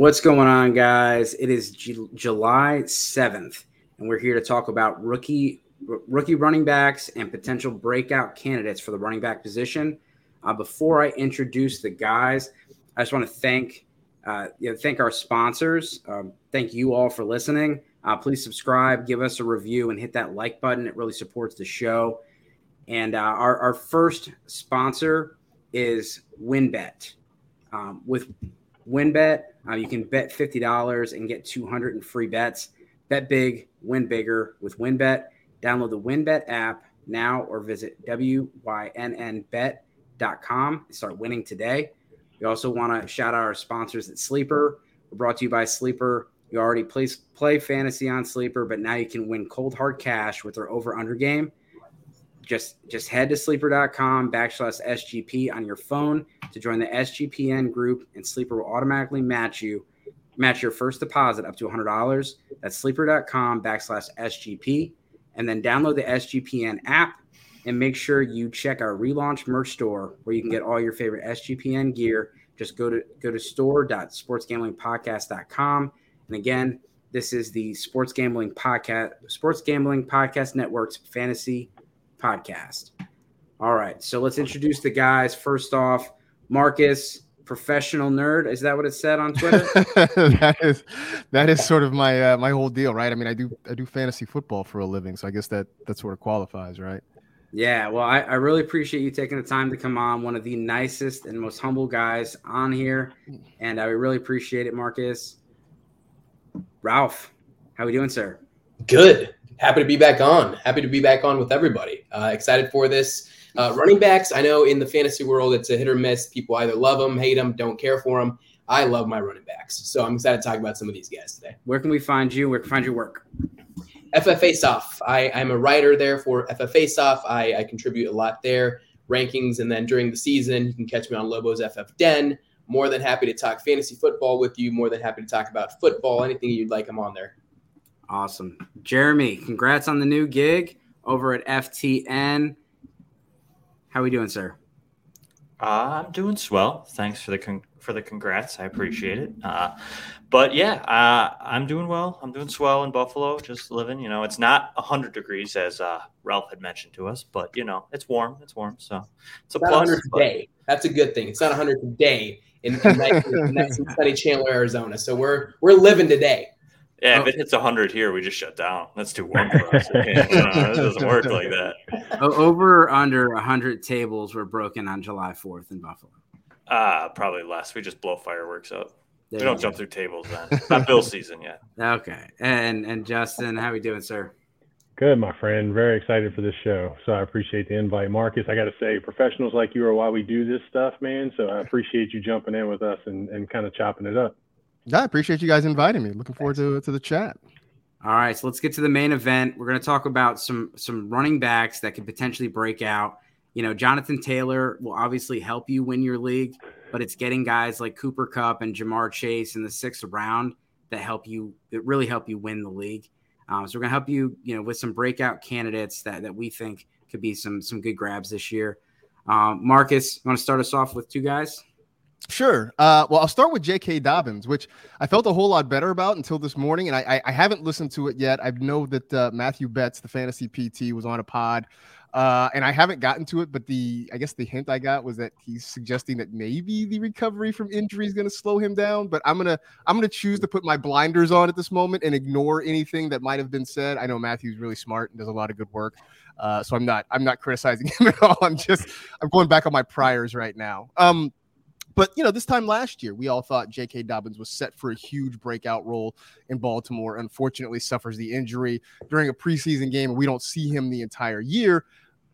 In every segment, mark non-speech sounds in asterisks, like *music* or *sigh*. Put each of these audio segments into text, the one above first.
What's going on, guys? It is July 7th, and we're here to talk about rookie r- rookie running backs and potential breakout candidates for the running back position. Uh, before I introduce the guys, I just want to thank uh, you know, thank our sponsors. Um, thank you all for listening. Uh, please subscribe, give us a review, and hit that like button. It really supports the show. And uh, our, our first sponsor is WynnBET. Um, with WynnBET, uh, you can bet $50 and get 200 in free bets. Bet big, win bigger with WynnBET. Download the WynnBET app now or visit WYNNBet.com and start winning today. We also want to shout out our sponsors at Sleeper. We're brought to you by Sleeper. You already play, play fantasy on Sleeper, but now you can win cold hard cash with their over under game. Just just head to sleeper.com backslash SGP on your phone to join the SGPN group, and Sleeper will automatically match you match your first deposit up to $100. That's sleeper.com backslash SGP. And then download the SGPN app and make sure you check our relaunch merch store where you can get all your favorite SGPN gear. Just go to go to store.sportsgamblingpodcast.com. And again, this is the Sports Gambling Podcast, Sports Gambling Podcast Network's fantasy podcast. All right, so let's introduce the guys. First off, Marcas, professional nerd. Is that what it said on Twitter? *laughs* that is that is sort of my uh, my whole deal, right? I mean, I do I do fantasy football for a living, so I guess that that sort of qualifies, right? Yeah, well, I, I really appreciate you taking the time to come on. One of the nicest and most humble guys on here, and I really appreciate it, Marcas. Ralph, how are we doing, sir? Good. Happy to be back on. Happy to be back on with everybody. Uh, excited for this. Uh, running backs, I know in the fantasy world it's a hit or miss. People either love them, hate them, don't care for them. I love my running backs, so I'm excited to talk about some of these guys today. Where can we find you? Where can we find your work? FFA Soft. I, I'm a writer there for FFA Soft. I, I contribute a lot there, rankings, and then during the season, you can catch me on Lobos FF Den. More than happy to talk fantasy football with you. More than happy to talk about football. Anything you'd like, I'm on there. Awesome. Jeremy, congrats on the new gig over at FTN. How are we doing, sir? Uh, I'm doing swell. Thanks for the con- for the congrats. I appreciate it. Uh, but yeah, uh, I'm doing well. I'm doing swell in Buffalo, just living. You know, it's not 100 degrees as uh, Ralph had mentioned to us, but you know, it's warm. It's warm, so it's a plus. 100 today. That's a good thing. It's not 100 today in, in nice, nice and sunny Chandler, Arizona. So we're we're living today. Yeah, if oh. it hits 100 here, we just shut down. That's too warm for us. *laughs* it doesn't work like that. Over or under 100 tables were broken on July 4th in Buffalo. Uh, probably less. We just blow fireworks up. There we don't go. jump through tables then. Not bill season yet. *laughs* Okay. And and Justin, how are we doing, sir? Good, my friend. Very excited for this show. So I appreciate the invite. Marcas, I got to say, professionals like you are why we do this stuff, man. So I appreciate you jumping in with us and, and kind of chopping it up. Yeah, I appreciate you guys inviting me. Looking forward to, to the chat. All right, so let's get to the main event. We're going to talk about some some running backs that could potentially break out. You know, Jonathan Taylor will obviously help you win your league, but it's getting guys like Cooper Kupp and Ja'Marr Chase in the sixth round that help you that really help you win the league. Um, so we're going to help you, you know, with some breakout candidates that that we think could be some some good grabs this year. Um, Marcas, want to start us off with two guys? Sure. Uh, well, I'll start with J.K. Dobbins, which I felt a whole lot better about until this morning, and I, I, haven't listened to it yet. I know that uh, Matthew Betz, the fantasy PT, was on a pod, uh, and I haven't gotten to it. But the I guess the hint I got was that he's suggesting that maybe the recovery from injury is going to slow him down. But I'm gonna I'm gonna choose to put my blinders on at this moment and ignore anything that might have been said. I know Matthew's really smart and does a lot of good work. Uh, so I'm not I'm not criticizing *laughs* him at all. I'm just I'm going back on my priors right now. Um, but you know, this time last year, we all thought J.K. Dobbins was set for a huge breakout role in Baltimore. Unfortunately, suffers the injury during a preseason game, and we don't see him the entire year.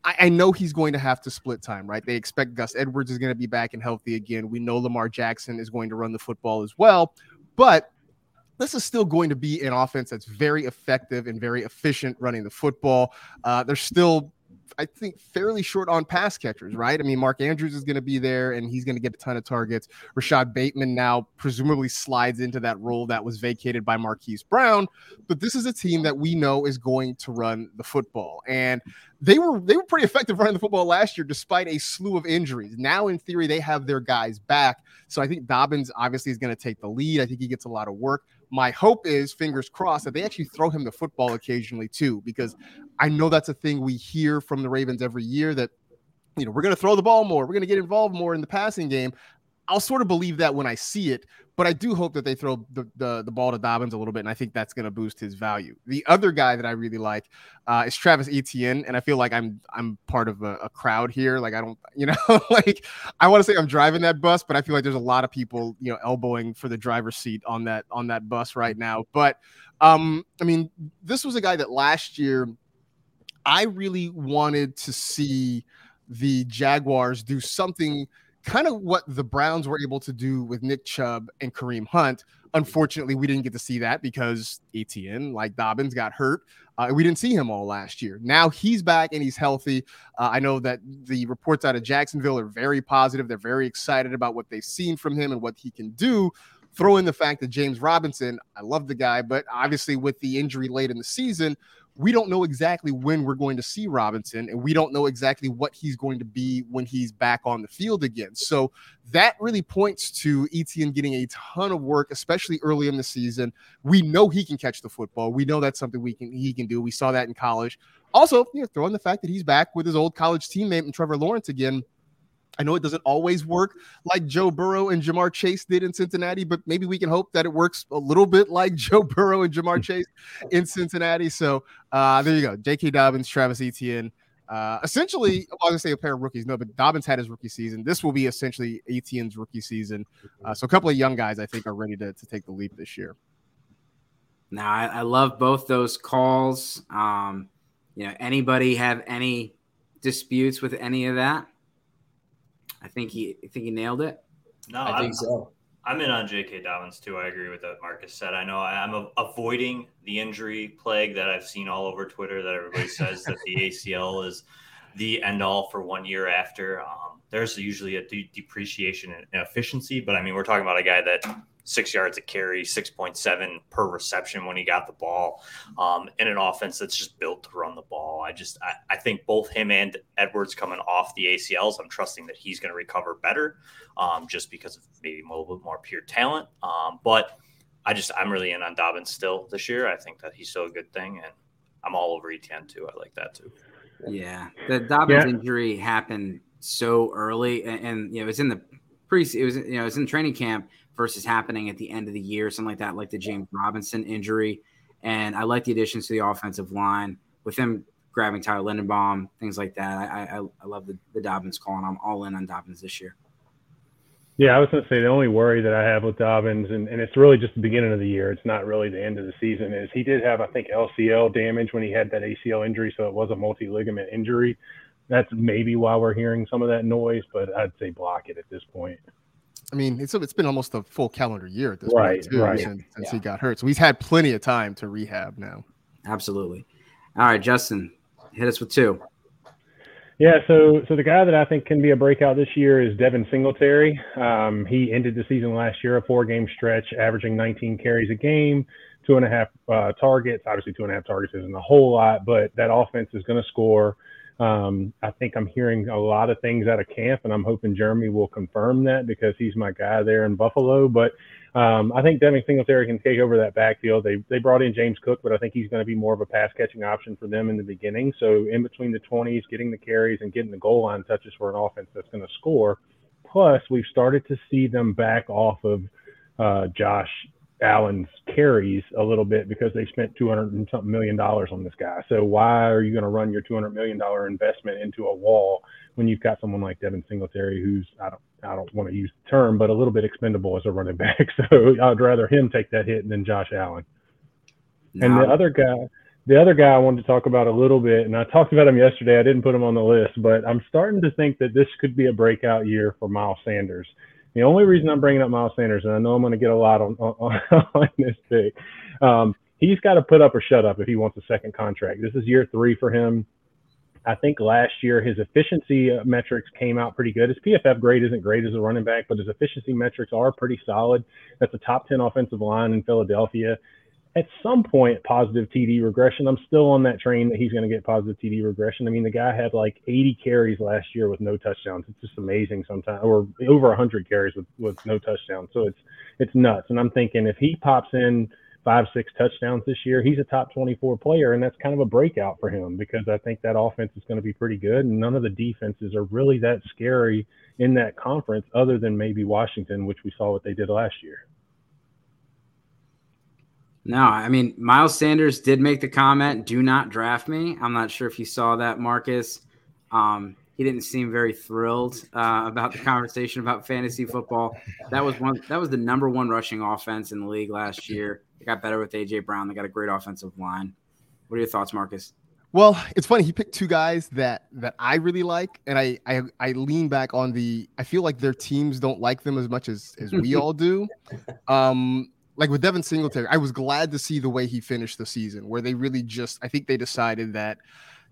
I, know he's going to have to split time, right? They expect Gus Edwards is going to be back and healthy again. We know Lamar Jackson is going to run the football as well, but this is still going to be an offense that's very effective and very efficient running the football. Uh, there's still I think, fairly short on pass catchers, right? I mean, Mark Andrews is going to be there and he's going to get a ton of targets. Rashod Bateman now presumably slides into that role that was vacated by Marquise Brown. But this is a team that we know is going to run the football. And they were they were pretty effective running the football last year despite a slew of injuries. Now, in theory, they have their guys back. So I think Dobbins obviously is going to take the lead. I think he gets a lot of work my hope is, fingers crossed, that they actually throw him the football occasionally too, because I know that's a thing we hear from the Ravens every year that you know we're going to throw the ball more, we're going to get involved more in the passing game. I'll sort of believe that when I see it, but I do hope that they throw the, the, the ball to Dobbins a little bit, and I think that's going to boost his value. The other guy that I really like uh, is Travis Etienne, and I feel like I'm I'm part of a, a crowd here. Like I don't, *laughs* you know, *laughs* like I want to say I'm driving that bus, but I feel like there's a lot of people, you know, elbowing for the driver's seat on that on that bus right now. But um, I mean, this was a guy that last year I really wanted to see the Jaguars do something – kind of what the Browns were able to do with Nick Chubb and Kareem Hunt. Unfortunately, we didn't get to see that because Etienne, like Dobbins, got hurt. Uh, we didn't see him all last year. Now he's back and he's healthy. Uh, I know that the reports out of Jacksonville are very positive. They're very excited about what they've seen from him and what he can do. Throw in the fact that James Robinson, I love the guy, but obviously with the injury late in the season, we don't know exactly when we're going to see Robinson, and we don't know exactly what he's going to be when he's back on the field again. So that really points to Etienne getting a ton of work, especially early in the season. We know he can catch the football. We know that's something we can he can do. We saw that in college. Also, you know, throw in the fact that he's back with his old college teammate and Trevor Lawrence again I know it doesn't always work like Joe Burrow and Ja'Marr Chase did in Cincinnati, but maybe we can hope that it works a little bit like *laughs* Joe Burrow and Ja'Marr Chase in Cincinnati. So uh, there you go. J.K. Dobbins, Travis Etienne. Uh, essentially, I was going to say a pair of rookies. No, but Dobbins had his rookie season. This will be essentially Etienne's rookie season. Uh, so a couple of young guys, I think, are ready to, to take the leap this year. Now, I, I love both those calls. Um, you know, anybody have any disputes with any of that? I think he I think he nailed it. No, I think I'm, so. I'm in on J.K. Dobbins too. I agree with what Marcas said. I know I'm a, avoiding the injury plague that I've seen all over Twitter that everybody *laughs* says that the ACL is the end all for one year after. Um, there's usually a de- depreciation in efficiency, but I mean, we're talking about a guy that six yards a carry, 6.7 per reception when he got the ball, um, in an offense that's just built to run the ball. I just, I, I think both him and Edwards coming off the ACLs, I'm trusting that he's going to recover better um, just because of maybe a little bit more pure talent. Um, but I just, I'm really in on Dobbins still this year. I think that he's still a good thing. And I'm all over Etienne too. I like that too. Yeah. The Dobbins yeah. injury happened so early and, and you know, it was in the pre, it was, you know, it was in training camp versus happening at the end of the year, something like that, like the James Robinson injury. And I like the additions to the offensive line with him grabbing Tyler Linderbaum, things like that. I I, I love the, the Dobbins call, and I'm all in on Dobbins this year. Yeah, I was going to say the only worry that I have with Dobbins, and, and it's really just the beginning of the year. It's not really the end of the season. Is he did have, I think, LCL damage when he had that ACL injury, so it was a multi ligament injury. That's maybe why we're hearing some of that noise, but I'd say block it at this point. I mean, it's it's been almost a full calendar year at this right, point too, right. since, since yeah. he got hurt. So he's had plenty of time to rehab now. Absolutely. All right, Justin, hit us with two. Yeah, so so the guy that I think can be a breakout this year is Devin Singletary. Um, he ended the season last year a four-game stretch, averaging 19 carries a game, two and a half uh, targets. Obviously, two and a half targets isn't a whole lot, but that offense is going to score. Um, I think I'm hearing a lot of things out of camp, and I'm hoping Jeremy will confirm that because he's my guy there in Buffalo. But um, I think Devin Singletary can take over that backfield. They they brought in James Cook, but I think he's going to be more of a pass catching option for them in the beginning. So in between the 20s, getting the carries and getting the goal line touches for an offense that's going to score. Plus, we've started to see them back off of uh, Josh Allen's carries a little bit because they spent 200 and something million dollars on this guy. So why are you going to run your 200 million dollar investment into a wall when you've got someone like Devin Singletary who's I don't I don't want to use the term but a little bit expendable as a running back. *laughs* So I'd rather him take that hit than Josh Allen. No. And the other guy the other guy I wanted to talk about a little bit, and I talked about him yesterday. I didn't put him on the list, but I'm starting to think that this could be a breakout year for Miles Sanders. The only reason I'm bringing up Miles Sanders, and I know I'm going to get a lot on, on, on *laughs* this thing, um, he's got to put up or shut up if he wants a second contract. This is year three for him. I think last year his efficiency uh, metrics came out pretty good. His PFF grade isn't great as a running back, but his efficiency metrics are pretty solid. That's a top 10 offensive line in Philadelphia. At some point, positive TD regression. I'm still on that train that he's going to get positive TD regression. I mean, the guy had like 80 carries last year with no touchdowns. It's just amazing sometimes, or over 100 carries with, with no touchdowns. So it's it's nuts. And I'm thinking if he pops in – five, six touchdowns this year. He's a top 24 player, and that's kind of a breakout for him because I think that offense is going to be pretty good. And none of the defenses are really that scary in that conference, other than maybe Washington, which we saw what they did last year. No, I mean, Miles Sanders did make the comment, do not draft me. I'm not sure if you saw that, Marcas. Um, he didn't seem very thrilled uh, about the conversation about fantasy football. That was one. That was the number one rushing offense in the league last year. They got better with AJ Brown. They got a great offensive line. What are your thoughts, Marcas? Well, it's funny. He picked two guys that that I really like, and I I, I lean back on the. I feel like their teams don't like them as much as as we all do. *laughs* Um, like with Devin Singletary, I was glad to see the way he finished the season, where they really just. I think they decided that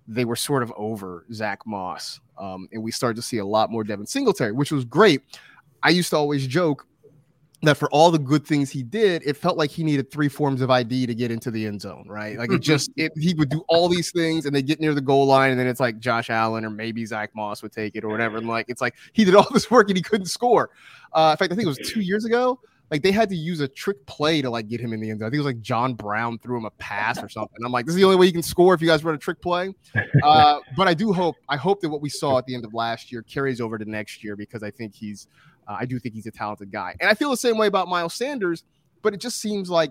they were sort of over Zach Moss. Um, and we started to see a lot more Devin Singletary, which was great. I used to always joke that for all the good things he did, it felt like he needed three forms of ID to get into the end zone, right? Like it *laughs* just it, he would do all these things and they get near the goal line, and then it's like Josh Allen or maybe Zach Moss would take it or whatever. And like it's like he did all *laughs* this work and he couldn't score. Uh, in fact, I think it was two years ago like they had to use a trick play to like get him in the end zone. I think it was like John Brown threw him a pass or something. I'm like, this is the only way you can score if you guys run a trick play. *laughs* Uh, but I do hope, I hope that what we saw at the end of last year carries over to next year because I think he's, uh, I do think he's a talented guy, and I feel the same way about Miles Sanders. But it just seems like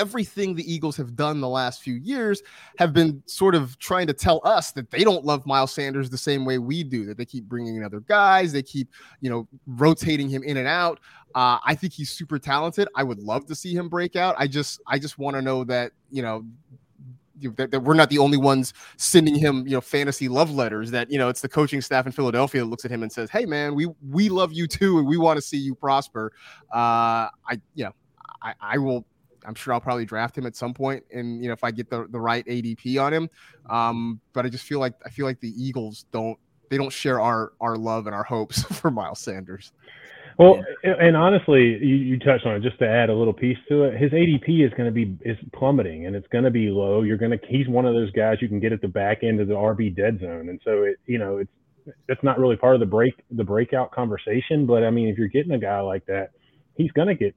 everything the Eagles have done the last few years have been sort of trying to tell us that they don't love Miles Sanders the same way we do, that they keep bringing in other guys, they keep, you know, rotating him in and out. Uh, I think he's super talented. I would love to see him break out. I just, I just want to know that, you know, that, that, we're not the only ones sending him, you know, fantasy love letters. That you know, it's the coaching staff in Philadelphia that looks at him and says, "Hey, man, we we love you too, and we want to see you prosper." Uh, I, you know, I, I will I'm sure I'll probably draft him at some point, and you know if I get the, the right ADP on him. Um, but I just feel like I feel like the Eagles don't they don't share our our love and our hopes *laughs* for Miles Sanders. Well, yeah. and honestly, you, you, touched on it just to add a little piece to it. His ADP is going to be is plummeting, and it's going to be low. You're going to he's one of those guys you can get at the back end of the RB dead zone, and so it you know it's that's not really part of the break the breakout conversation. But I mean, if you're getting a guy like that, he's going to get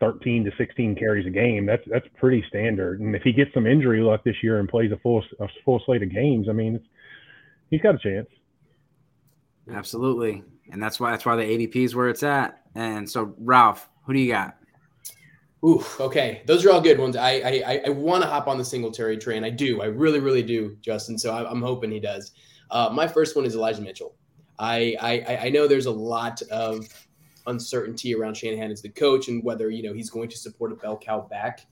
13 to 16 carries a game. That's that's pretty standard. And if he gets some injury luck this year and plays a full a full slate of games, I mean, he's got a chance. Absolutely, and that's why that's why the ADP is where it's at. And so, Ralph, who do you got? Ooh, okay, those are all good ones. I I, I want to hop on the Singletary train. I do. I really really do, Justin. So I, am hoping he does. Uh, my first one is Elijah Mitchell. I, I I know there's a lot of uncertainty around Shanahan as the coach and whether you know he's going to support a bell cow back.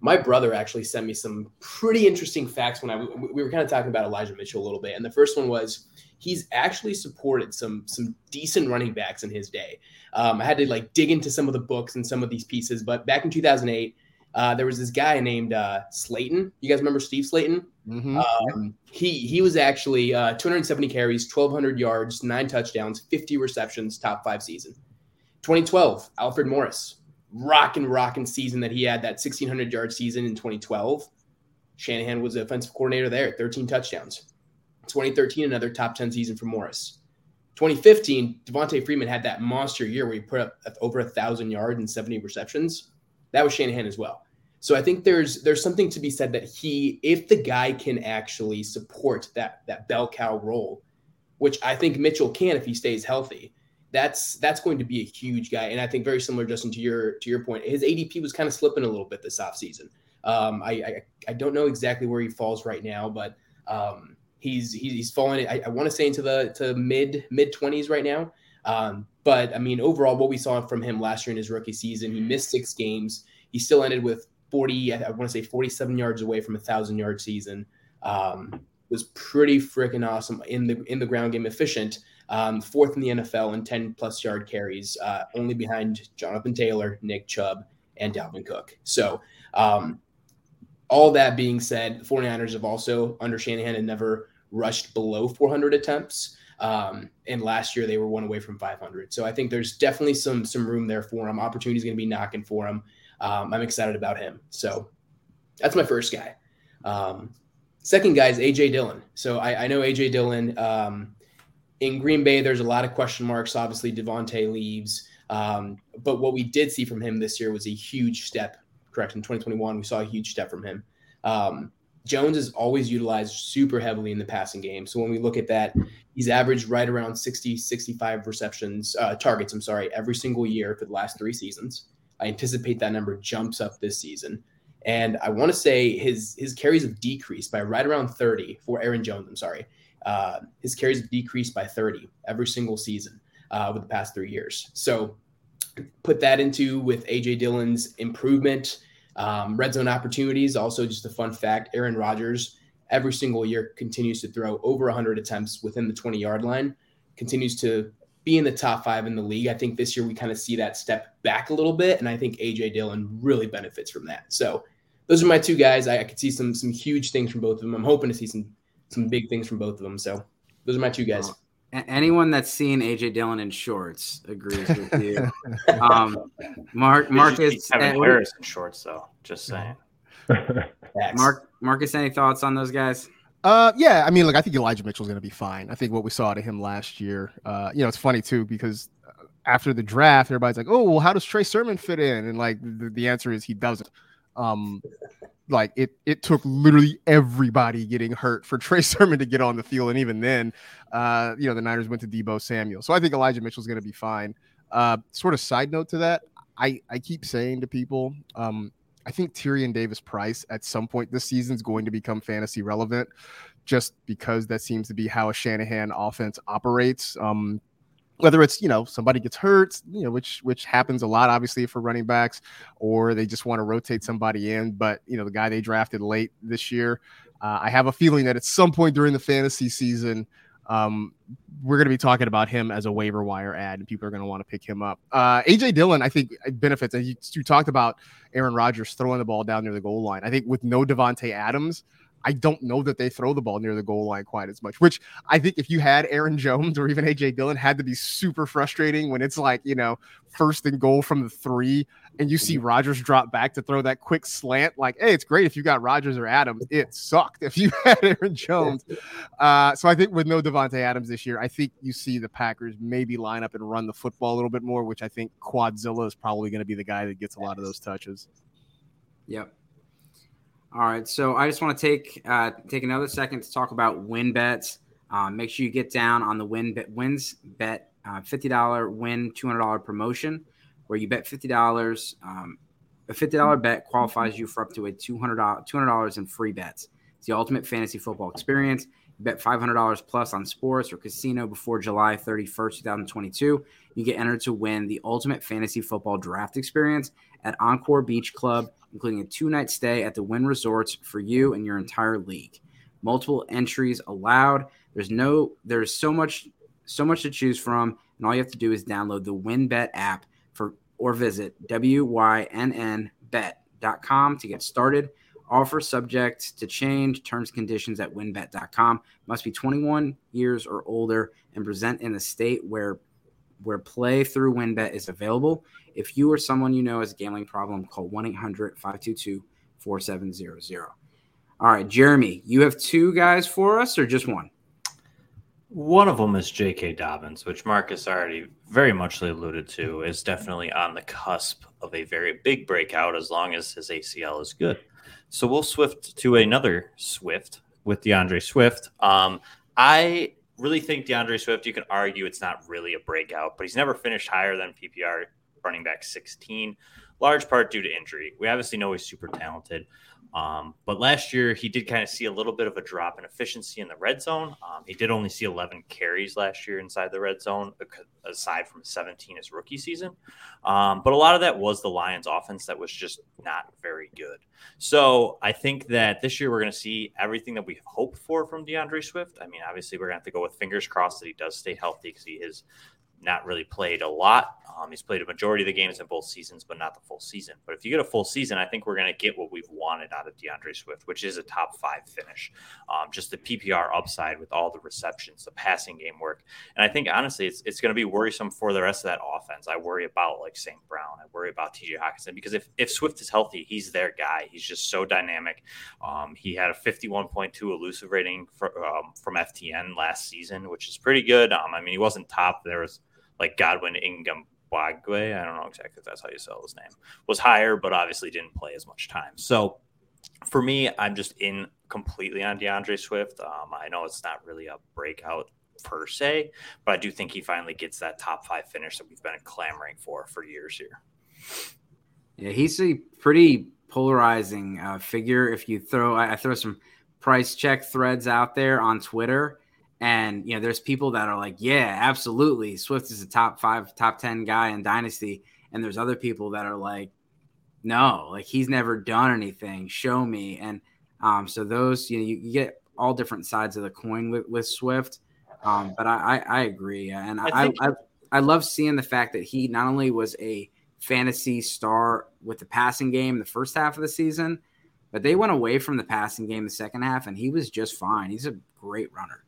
My brother actually sent me some pretty interesting facts when I we were kind of talking about Elijah Mitchell a little bit, and the first one was he's actually supported some some decent running backs in his day. Um, I had to like dig into some of the books and some of these pieces, but back in 2008. Uh, there was this guy named uh, Slaton. You guys remember Steve Slaton? Mm-hmm. Um, he he was actually uh, 270 carries, 1,200 yards, nine touchdowns, 50 receptions, top five season. 2012, Alfred Morris, rockin' rockin' season that he had that 1600 yard season in 2012. Shanahan was the offensive coordinator there, 13 touchdowns. 2013, another top 10 season for Morris. 2015, Devonta Freeman had that monster year where he put up over a thousand yards and 70 receptions. That was Shanahan as well. So I think there's there's something to be said that he, if the guy can actually support that that bell cow role, which I think Mitchell can if he stays healthy, that's that's going to be a huge guy. And I think very similar, Justin, to your to your point, his ADP was kind of slipping a little bit this offseason. Um, I, I, I don't know exactly where he falls right now, but um, he's he's falling. I, I want to say into the to mid mid twenties right now. Um, but I mean, overall, what we saw from him last year in his rookie season, he missed six games. He still ended with 40, I want to say 47 yards away from a thousand yard season. Um, was pretty freaking awesome in the in the ground game, efficient um, fourth in the NFL in 10 plus yard carries, uh, only behind Jonathan Taylor, Nick Chubb, and Dalvin Cook. So, um, all that being said, the 49ers have also, under Shanahan, had never rushed below 400 attempts. Um, and last year they were one away from 500. So I think there's definitely some some room there for him. Opportunity is going to be knocking for him. Um, I'm excited about him. So that's my first guy. Um, second guy is AJ Dillon. So I, I know AJ Dillon um, in Green Bay. There's a lot of question marks. Obviously, Davante leaves. Um, but what we did see from him this year was a huge step. Correct. In 2021, we saw a huge step from him. Um, Jones is always utilized super heavily in the passing game. So when we look at that, he's averaged right around 60, 65 receptions, uh, targets, I'm sorry, every single year for the last three seasons. I anticipate that number jumps up this season. And I want to say his his carries have decreased by right around 30 for Aaron Jones. I'm sorry. Uh, his carries have decreased by 30 every single season uh, over the past three years. So put that into with AJ Dillon's improvement um, red zone opportunities, also just a fun fact Aaron Rodgers every single year continues to throw over 100 attempts within the 20 yard line, continues to be in the top five in the league. I think this year we kind of see that step back a little bit, and I think AJ Dillon really benefits from that. So those are my two guys. I, I could see some some huge things from both of them. I'm hoping to see some some big things from both of them. So those are my two guys anyone that's seen AJ Dillon in shorts agrees with you. *laughs* um, Mark Marcus Kevin Harris in shorts though. Just saying. Mark Marcas, any thoughts on those guys? Uh, yeah, I mean, look, I think Elijah Mitchell's going to be fine. I think what we saw to him last year, uh, you know, it's funny too because after the draft, everybody's like, "Oh, well, how does Trey Sermon fit in?" And like, the, the answer is he doesn't. Um, like it it took literally everybody getting hurt for *laughs* Trey Sermon to get on the field, and even then, uh, you know, the Niners went to Deebo Samuel. So I think Elijah Mitchell's going to be fine. Uh, sort of side note to that, I I keep saying to people, um, I think Tyrion Davis Price at some point this season is going to become fantasy relevant, just because that seems to be how a Shanahan offense operates. Um, whether it's you know somebody gets hurt you know which which happens a lot obviously for running backs or they just want to rotate somebody in but you know the guy they drafted late this year uh, i have a feeling that at some point during the fantasy season um, we're going to be talking about him as a waiver wire ad and people are going to want to pick him up. Uh, aj dillon i think benefits and you, you talked about aaron rodgers throwing the ball down near the goal line. I think with no Davante Adams I don't know that they throw the ball near the goal line quite as much, which I think if you had Aaron *laughs* Jones or even AJ Dillon had to be super frustrating when it's like, you know, first and goal from the three and you see mm-hmm. Rodgers drop back to throw that quick slant. Like, hey, it's great if you got Rodgers or Adams. It sucked if you *laughs* had Aaron Jones. Uh, so I think with no Davante Adams this year, I think you see the Packers maybe line up and run the football a little bit more, which I think Quadzilla is probably going to be the guy that gets a lot of those touches. Yep. All right, so I just want to take uh, take another second to talk about win bets. Um, make sure you get down on the WynnBET wins bet uh, fifty dollar win two hundred dollar promotion, where you bet fifty dollars. Um, a fifty dollar bet qualifies you for up to a two hundred dollars in free bets. It's the ultimate fantasy football experience. You bet five hundred dollars plus on sports or casino before July thirty first, two thousand twenty two. You get entered to win the ultimate fantasy football draft experience at Encore Beach Club including a two night stay at the Wynn Resorts for you and your entire league. Multiple entries allowed. There's no, there's so much, so much to choose from, and all you have to do is download the WynnBet app for or visit wynnbet.com to get started. Offer subject to change. Terms conditions at wynnbet.com. Must be 21 years or older and present in a state where where play through WynnBet is available. If you or someone you know has a gambling problem, call 1 800 522 4700. All right, Jeremy, you have two guys for us or just one? One of them is J.K. Dobbins, which Marcas already very much alluded to, is definitely on the cusp of a very big breakout as long as his ACL is good. So we'll swift to another Swift with D'Andre Swift. Um, I really think D'Andre Swift, you can argue it's not really a breakout, but he's never finished higher than PPR running back 16, large part due to injury. We obviously know he's super talented. Um, but last year, he did kind of see a little bit of a drop in efficiency in the red zone. Um, he did only see 11 carries last year inside the red zone, aside from 17 his rookie season. Um, but a lot of that was the Lions' offense that was just not very good. So I think that this year we're going to see everything that we hoped for from D'Andre Swift. I mean, obviously, we're going to have to go with fingers crossed that he does stay healthy because he is not really played a lot. Um, he's played a majority of the games in both seasons, but not the full season. But if you get a full season, I think we're going to get what we've wanted out of D'Andre Swift, which is a top five finish. Um, just the PPR upside with all the receptions, the passing game work, and I think honestly, it's it's going to be worrisome for the rest of that offense. I worry about like St. Brown. I worry about T.J. Hockenson because if if Swift is healthy, he's their guy. He's just so dynamic. Um, he had a 51.2 elusive rating for, um, from FTN last season, which is pretty good. Um, I mean, he wasn't top. There was like Godwin Ingham I don't know exactly if that's how you spell his name, was higher, but obviously didn't play as much time. So for me, I'm just in completely on D'Andre Swift. Um, I know it's not really a breakout per se, but I do think he finally gets that top five finish that we've been clamoring for for years here. Yeah, he's a pretty polarizing uh, figure. If you throw, I, I throw some price check threads out there on Twitter and you know, there's people that are like, yeah, absolutely, Swift is a top five, top ten guy in Dynasty, and there's other people that are like, no, like he's never done anything. Show me. And um, so those, you know, you, you, get all different sides of the coin with, with Swift. Um, but I, I, I agree, and I, I, I, I love seeing the fact that he not only was a fantasy star with the passing game the first half of the season, but they went away from the passing game the second half, and he was just fine. He's a great runner.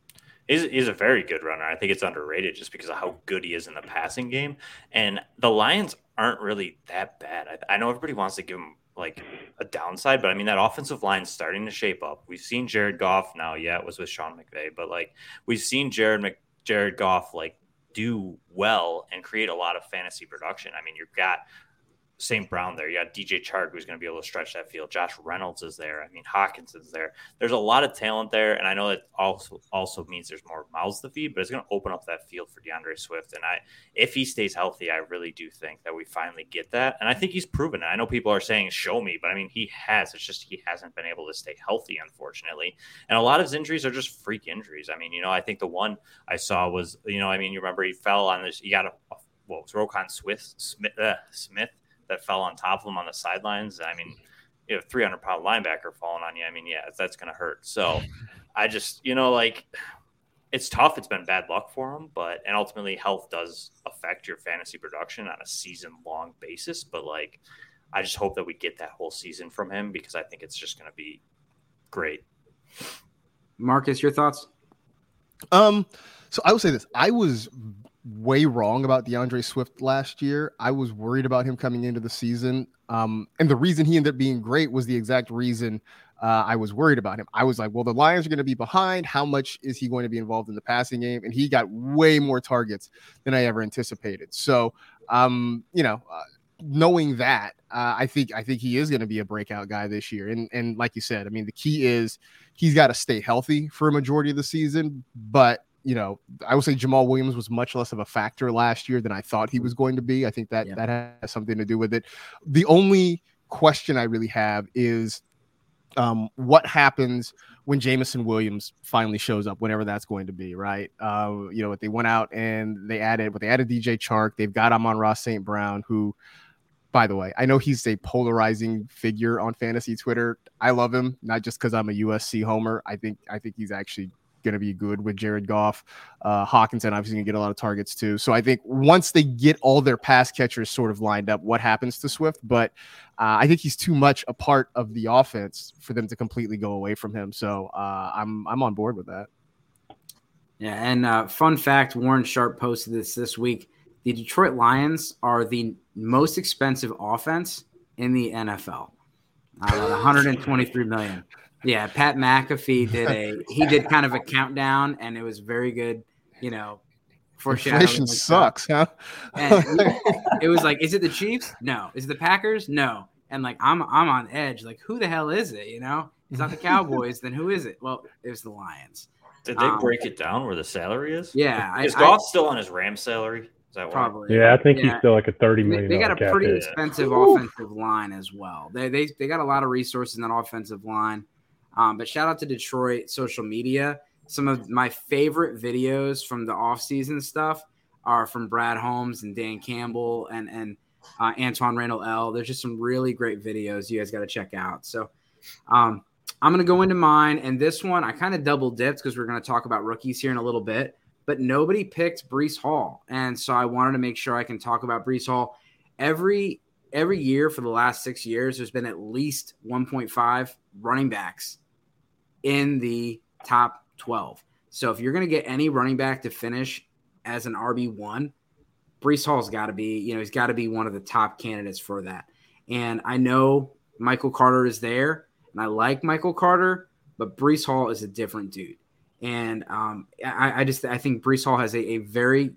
He's, he's a very good runner. I think it's underrated just because of how good he is in the passing game. And the Lions aren't really that bad. I, I know everybody wants to give him like a downside, but I mean that offensive line's starting to shape up. We've seen Jared Goff now. Yeah, it was with Sean McVay, but like we've seen Jared Mc, Jared Goff like do well and create a lot of fantasy production. I mean, you've got St. Brown there. You got DJ Chark who's going to be able to stretch that field. Josh Reynolds is there. I mean, Hockenson's there. There's a lot of talent there, and I know that also also means there's more mouths to feed, but it's going to open up that field for D'Andre Swift. And I, if he stays healthy, I really do think that we finally get that. And I think he's proven it. I know people are saying show me, but I mean he has. It's just he hasn't been able to stay healthy, unfortunately. And a lot of his injuries are just freak injuries. I mean, you know, I think the one I saw was, you know, I mean, you remember he fell on this. He got a, what was Roquan Swift Smith, uh, Smith that fell on top of him on the sidelines. I mean, you know, 300 pound linebacker falling on you. I mean, yeah, that's going to hurt. So I just, you know, like it's tough. It's been bad luck for him, but, and ultimately health does affect your fantasy production on a season long basis. But like, I just hope that we get that whole season from him because I think it's just going to be great. Marcas, your thoughts? Um, so I will say this: I was way wrong about D'Andre Swift last year. I was worried about him coming into the season. Um, and the reason he ended up being great was the exact reason uh, I was worried about him. I was like, well, the Lions are going to be behind. How much is he going to be involved in the passing game? And he got way more targets than I ever anticipated. So, um, you know, uh, knowing that, uh, I think I think he is going to be a breakout guy this year. And and like you said, I mean, the key is he's got to stay healthy for a majority of the season. But you know, I would say Jamaal Williams was much less of a factor last year than I thought he was going to be. I think that yeah. that has something to do with it. The only question I really have is um, what happens when Jameson Williams finally shows up, whenever that's going to be, right? Uh, you know, they went out and they added, but they added DJ Chark. They've got Amon-Ra St. Brown, who, by the way, I know he's a polarizing figure on fantasy Twitter. I love him, not just because I'm a USC homer. I think I think he's actually going to be good with Jared Goff. Uh, Hockenson obviously going to get a lot of targets too. So I think once they get all their pass catchers sort of lined up, what happens to Swift? But uh, I think he's too much a part of the offense for them to completely go away from him. So uh, I'm I'm on board with that. Yeah, and uh, fun fact: Warren Sharp posted this this week. The Detroit Lions are the most expensive offense in the NFL. Uh, *laughs* 123 million. Yeah, Pat McAfee *laughs* did a he did kind of a countdown, and it was very good. You know, Inflation sucks, huh? And *laughs* it was like, is it the Chiefs? No. Is it the Packers? No. And like, I'm I'm on edge. Like, who the hell is it? You know, it's not the Cowboys. then who is it? Well, it was the Lions. Did they um, break it down where the salary is? Yeah, is Goff still on his Ram salary? Is that probably? Yeah, I think yeah. he's still like a thirty million. They, they got a pretty expensive offensive line as well. They, they they got a lot of resources in that offensive line. Um, but shout out to Detroit social media. Some of my favorite videos from the offseason stuff are from Brad Holmes and Dan Campbell and and uh, Antwaan Randle El. There's just some really great videos you guys got to check out. So um, I'm going to go into mine. And this one, I kind of double dipped because we're going to talk about rookies here in a little bit. but nobody picked Breece Hall. And so I wanted to make sure I can talk about Breece Hall. Every every year for the last six years, there's been at least 1.5 running backs in the top 12. So if you're going to get any running back to finish as an RB1, Breece Hall's got to be, you know, he's got to be one of the top candidates for that. And I know Michael Carter is there, and I like Michael Carter, but Breece Hall is a different dude. And um, I, I, just I think Breece Hall has a, a very,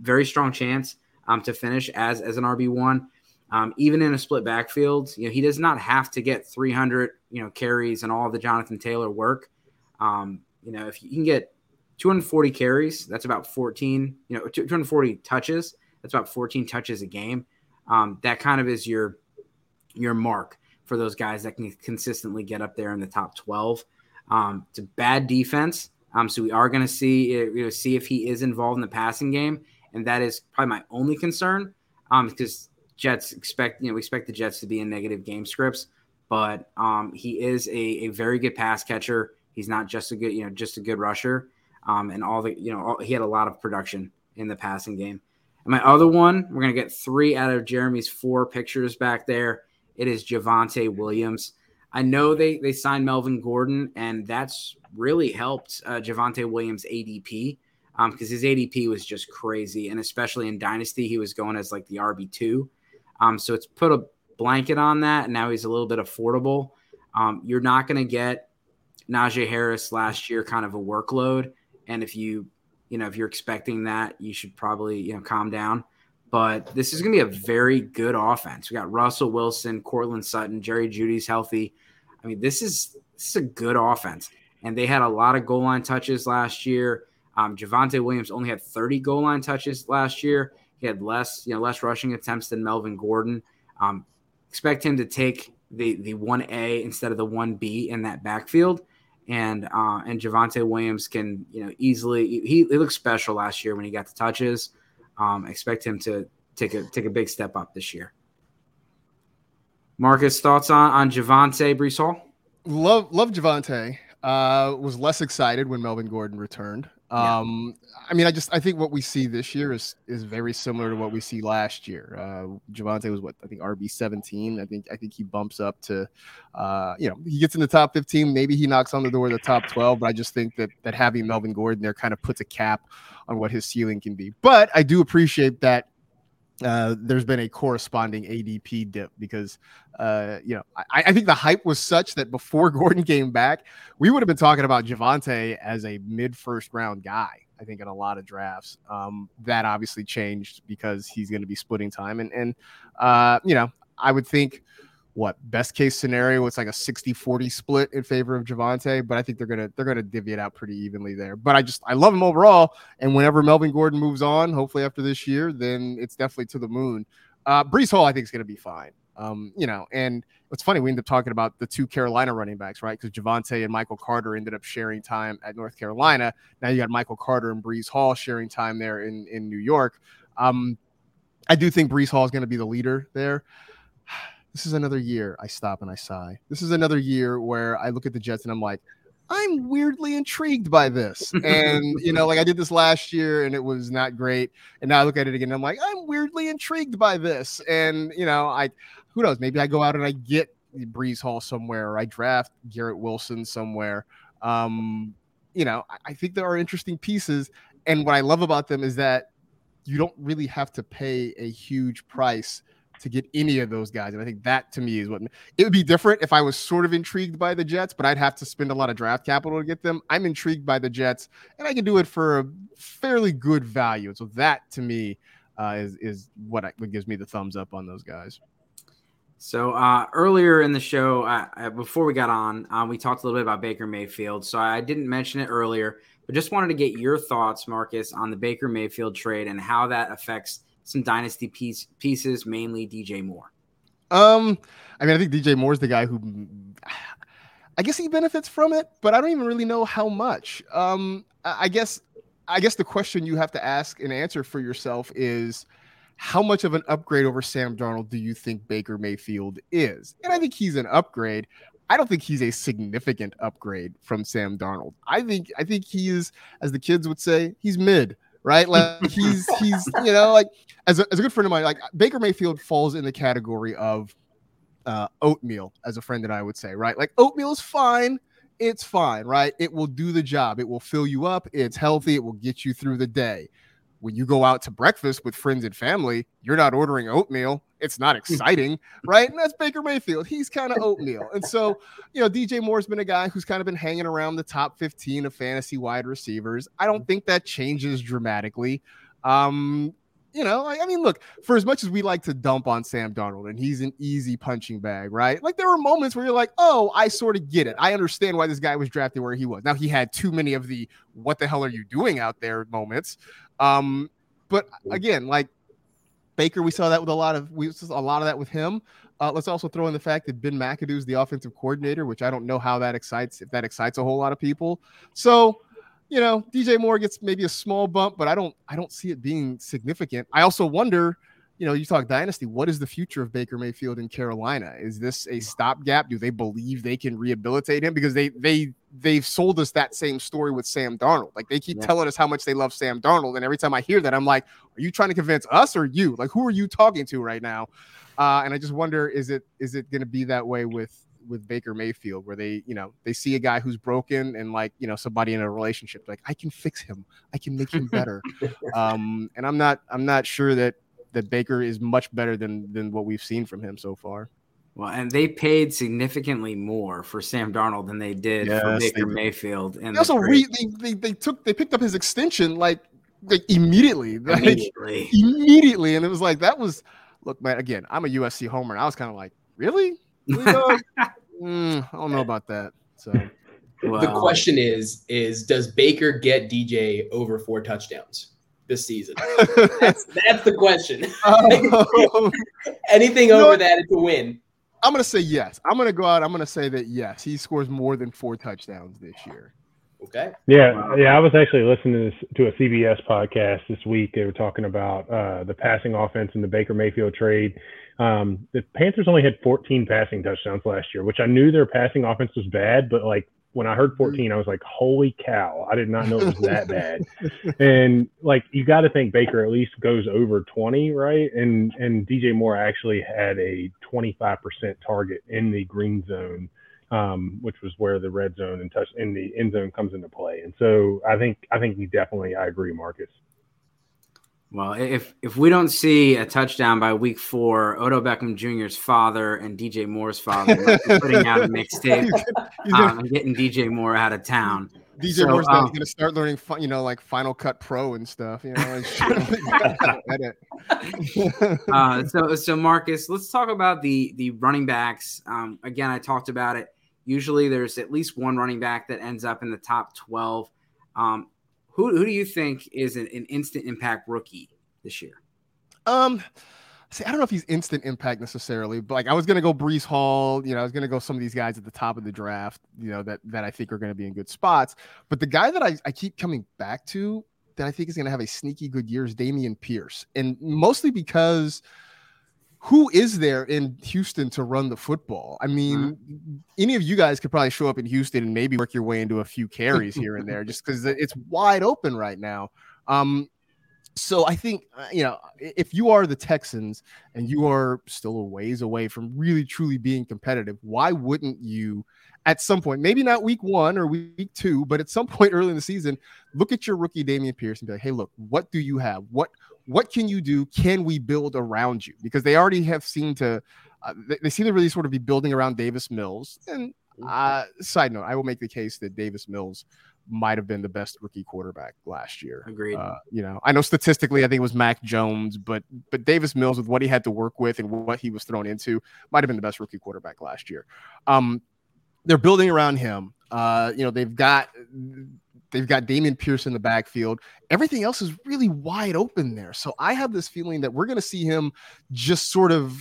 very strong chance um, to finish as as an RB one. Um, even in a split backfield, you know he does not have to get 300 you know carries and all the Jonathan Taylor work. Um, you know if you can get 240 carries, that's about 14. You know 240 touches, that's about 14 touches a game. Um, that kind of is your your mark for those guys that can consistently get up there in the top 12. Um, it's a bad defense. Um, so we are going to see you know see if he is involved in the passing game, and that is probably my only concern. Um, because Jets expect you know we expect the Jets to be in negative game scripts, but um, he is a, a very good pass catcher. He's not just a good you know just a good rusher. Um, and all the you know all, he had a lot of production in the passing game. And my other one, we're gonna get three out of Jeremy's four pictures back there. It is Javonte Williams. I know they they signed Melvin Gordon, and that's really helped uh, Javonte Williams' ADP because um, his ADP was just crazy, and especially in Dynasty, he was going as like the RB two. Um, so it's put a blanket on that, and now he's a little bit affordable. Um, you're not going to get Najee Harris last year kind of a workload, and if you you know if you're expecting that, you should probably you know calm down. But this is going to be a very good offense. We got Russell Wilson, Courtland Sutton, Jerry Jeudy's healthy. I mean, this is this is a good offense, and they had a lot of goal line touches last year. Um, Javonte Williams only had 30 goal line touches last year. He had less, you know, less rushing attempts than Melvin Gordon. Um, expect him to take the the one A instead of the one B in that backfield, and uh, and Javonte Williams can, you know, easily. He, he looked special last year when he got the touches. Um, expect him to take a take a big step up this year. Marcas, thoughts on on Javonte Breece Hall? Love love Javonte. Uh, was less excited when Melvin Gordon returned. Um, yeah. I mean, I just I think what we see this year is is very similar to what we see last year. Uh, Javonte was what I think RB seventeen. I think I think he bumps up to, uh, you know, he gets in the top fifteen. Maybe he knocks on the door of the top twelve. But I just think that that having Melvin Gordon there kind of puts a cap on what his ceiling can be. But I do appreciate that uh, there's been a corresponding ADP dip because, uh, you know, I, I, think the hype was such that before *laughs* Gordon came back, we would have been talking about Javonte as a mid first round guy. I think in a lot of drafts, um, that obviously changed because he's going to be splitting time, and and uh, you know, I would think what best case scenario it's like a 60-40 split in favor of Javonte, but I think they're gonna they're gonna divvy it out pretty evenly there. But I just I love him overall. And whenever Melvin Gordon moves on, hopefully after this year, then it's definitely to the moon. Uh Breece Hall, I think, is gonna be fine. Um, you know, and it's funny, we end up talking about the two Carolina running backs, right? Because Javonte and Michael Carter ended up sharing time at North Carolina. Now you got Michael Carter and Breece Hall sharing time there in, in New York. Um, I do think Breece Hall is going to be the leader there this is another year I stop and I sigh. This is another year where I look at the Jets and I'm like, I'm weirdly intrigued by this. And, *laughs* you know, like I did this last year and it was not great. And now I look at it again and I'm like, I'm weirdly intrigued by this. And, you know, I, who knows, maybe I go out and I get Breece Hall somewhere or I draft Garrett Wilson somewhere. Um, you know, I, I think there are interesting pieces. And what I love about them is that you don't really have to pay a huge price to get any of those guys. And I think that to me is what it would be different if I was sort of intrigued by the Jets, but I'd have to spend a lot of draft capital to get them. I'm intrigued by the Jets, and I can do it for a fairly good value. So that to me uh, is is what, I, what gives me the thumbs up on those guys. So uh, earlier in the show, uh, before we got on, um, we talked a little bit about Baker Mayfield. So I didn't mention it earlier, but just wanted to get your thoughts, Marcas, on the Baker Mayfield trade and how that affects some dynasty piece, pieces, mainly DJ Moore? Um, I mean, I think DJ Moore is the guy who, I guess he benefits from it, but I don't even really know how much. Um, I guess, I guess the question you have to ask and answer for yourself is, how much of an upgrade over Sam Darnold do you think Baker Mayfield is? And I think he's an upgrade, I don't think he's a significant upgrade from Sam Darnold. I think I think he is, as the kids would say, he's mid, right? *laughs* Like he's he's you know like as a, as a good friend of mine, like Baker Mayfield falls in the category of uh, oatmeal, as a friend that I would say, right? Like oatmeal is fine. It's fine, right? It will do the job. It will fill you up. It's healthy. It will get you through the day when you go out to breakfast with friends and family, you're not ordering oatmeal. It's not exciting, right? And that's Baker Mayfield. He's kind of oatmeal. And so, you know, DJ Moore's been a guy who's kind of been hanging around the top 15 of fantasy wide receivers. I don't think that changes dramatically. Um, you know, I, I mean, look, for as much as we like to dump on Sam Darnold and he's an easy punching bag, right? Like there were moments where you're like, oh, I sort of get it. I understand why this guy was drafted where he was. Now he had too many of the what the hell are you doing out there moments. Um, but again, like Baker, we saw that with a lot of we saw a lot of that with him. Uh, let's also throw in the fact that Ben McAdoo is the offensive coordinator, which I don't know how that excites if that excites a whole lot of people. So, you know, DJ Moore gets maybe a small bump, but I don't I don't see it being significant. I also wonder you know, you talk dynasty. What is the future of Baker Mayfield in Carolina? Is this a stopgap? Do they believe they can rehabilitate him? Because they they they've sold us that same story with Sam Darnold. Like they keep yeah. telling us how much they love Sam Darnold, and every time I hear that, I'm like, are you trying to convince us or you? Like, who are you talking to right now? Uh, and I just wonder, is it is it going to be that way with with Baker Mayfield, where they, you know, they see a guy who's broken and like, you know, somebody in a relationship, like I can fix him, I can make him better. *laughs* um, and I'm not, I'm not sure that that Baker is much better than than what we've seen from him so far. Well, and they paid significantly more for Sam Darnold than they did yes, for Baker Mayfield. And they also re- they, they, they took they picked up his extension like like immediately, *laughs* immediately, like, immediately, and it was like that was look, man. Again, I'm a USC homer, and I was kind of like, really? *laughs* mm, I don't know about that. So. The question is: Is does Baker get DJ over four touchdowns? this season? *laughs* that's, that's the question. Um, *laughs* Anything over that is a win. I'm gonna say yes. I'm gonna go out. I'm gonna say that yes, he scores more than four touchdowns this year. Okay. Yeah, yeah. I was actually listening to, a CBS podcast this week. They were talking about uh, the passing offense and the Baker Mayfield trade. Um, the Panthers only had 14 passing touchdowns last year, which I knew their passing offense was bad, but like when I heard 14, I was like, holy cow, I did not know it was that bad. *laughs* And like, you got to think Baker at least goes over 20, right? And, and DJ Moore actually had a 25% target in the green zone, um, which was where the red zone and touch in the end zone comes into play. And so I think, I think he definitely, I agree, Marcas. Well, if if we don't see a touchdown by week four, Odell Beckham Jr.'s father and DJ Moore's father putting out a mixtape *laughs* um, and getting DJ Moore out of town. DJ so, Moore's um, going to start learning, you know, like Final Cut Pro and stuff. You know, *laughs* *laughs* uh, so so Marcas, let's talk about the the running backs. Um, again, I talked about it. Usually, there's at least one running back that ends up in the top twelve. Um, who who do you think is an, an instant impact rookie this year? Um, see, I don't know if he's instant impact necessarily, but like I was gonna go Breece Hall. You know, I was gonna go some of these guys at the top of the draft. You know that that I think are gonna be in good spots. But the guy that I, I keep coming back to that I think is gonna have a sneaky good year is Dameon Pierce, and mostly because who is there in Houston to run the football? I mean, mm-hmm. any of you guys could probably show up in Houston and maybe work your way into a few carries here and there just because it's wide open right now. Um, so I think, uh, you know, if you are the Texans and you are still a ways away from really truly being competitive, why wouldn't you? At some point, maybe not week one or week two, but at some *laughs* point early in the season, look at your rookie Dameon Pierce and be like, "Hey, look, what do you have? What what can you do? Can we build around you? Because they already have seemed to, uh, they, they, seem to really sort of be building around Davis Mills. And uh, side note, I will make the case that Davis Mills might have been the best rookie quarterback last year. Agreed. Uh, you know, I know statistically, I think it was Mac Jones, but but Davis Mills with what he had to work with and what he was thrown into might have been the best rookie quarterback last year. Um, they're building around him. Uh, you know, they've got They've got Dameon Pierce in the backfield. Everything else is really wide open there. So I have this feeling that we're going to see him just sort of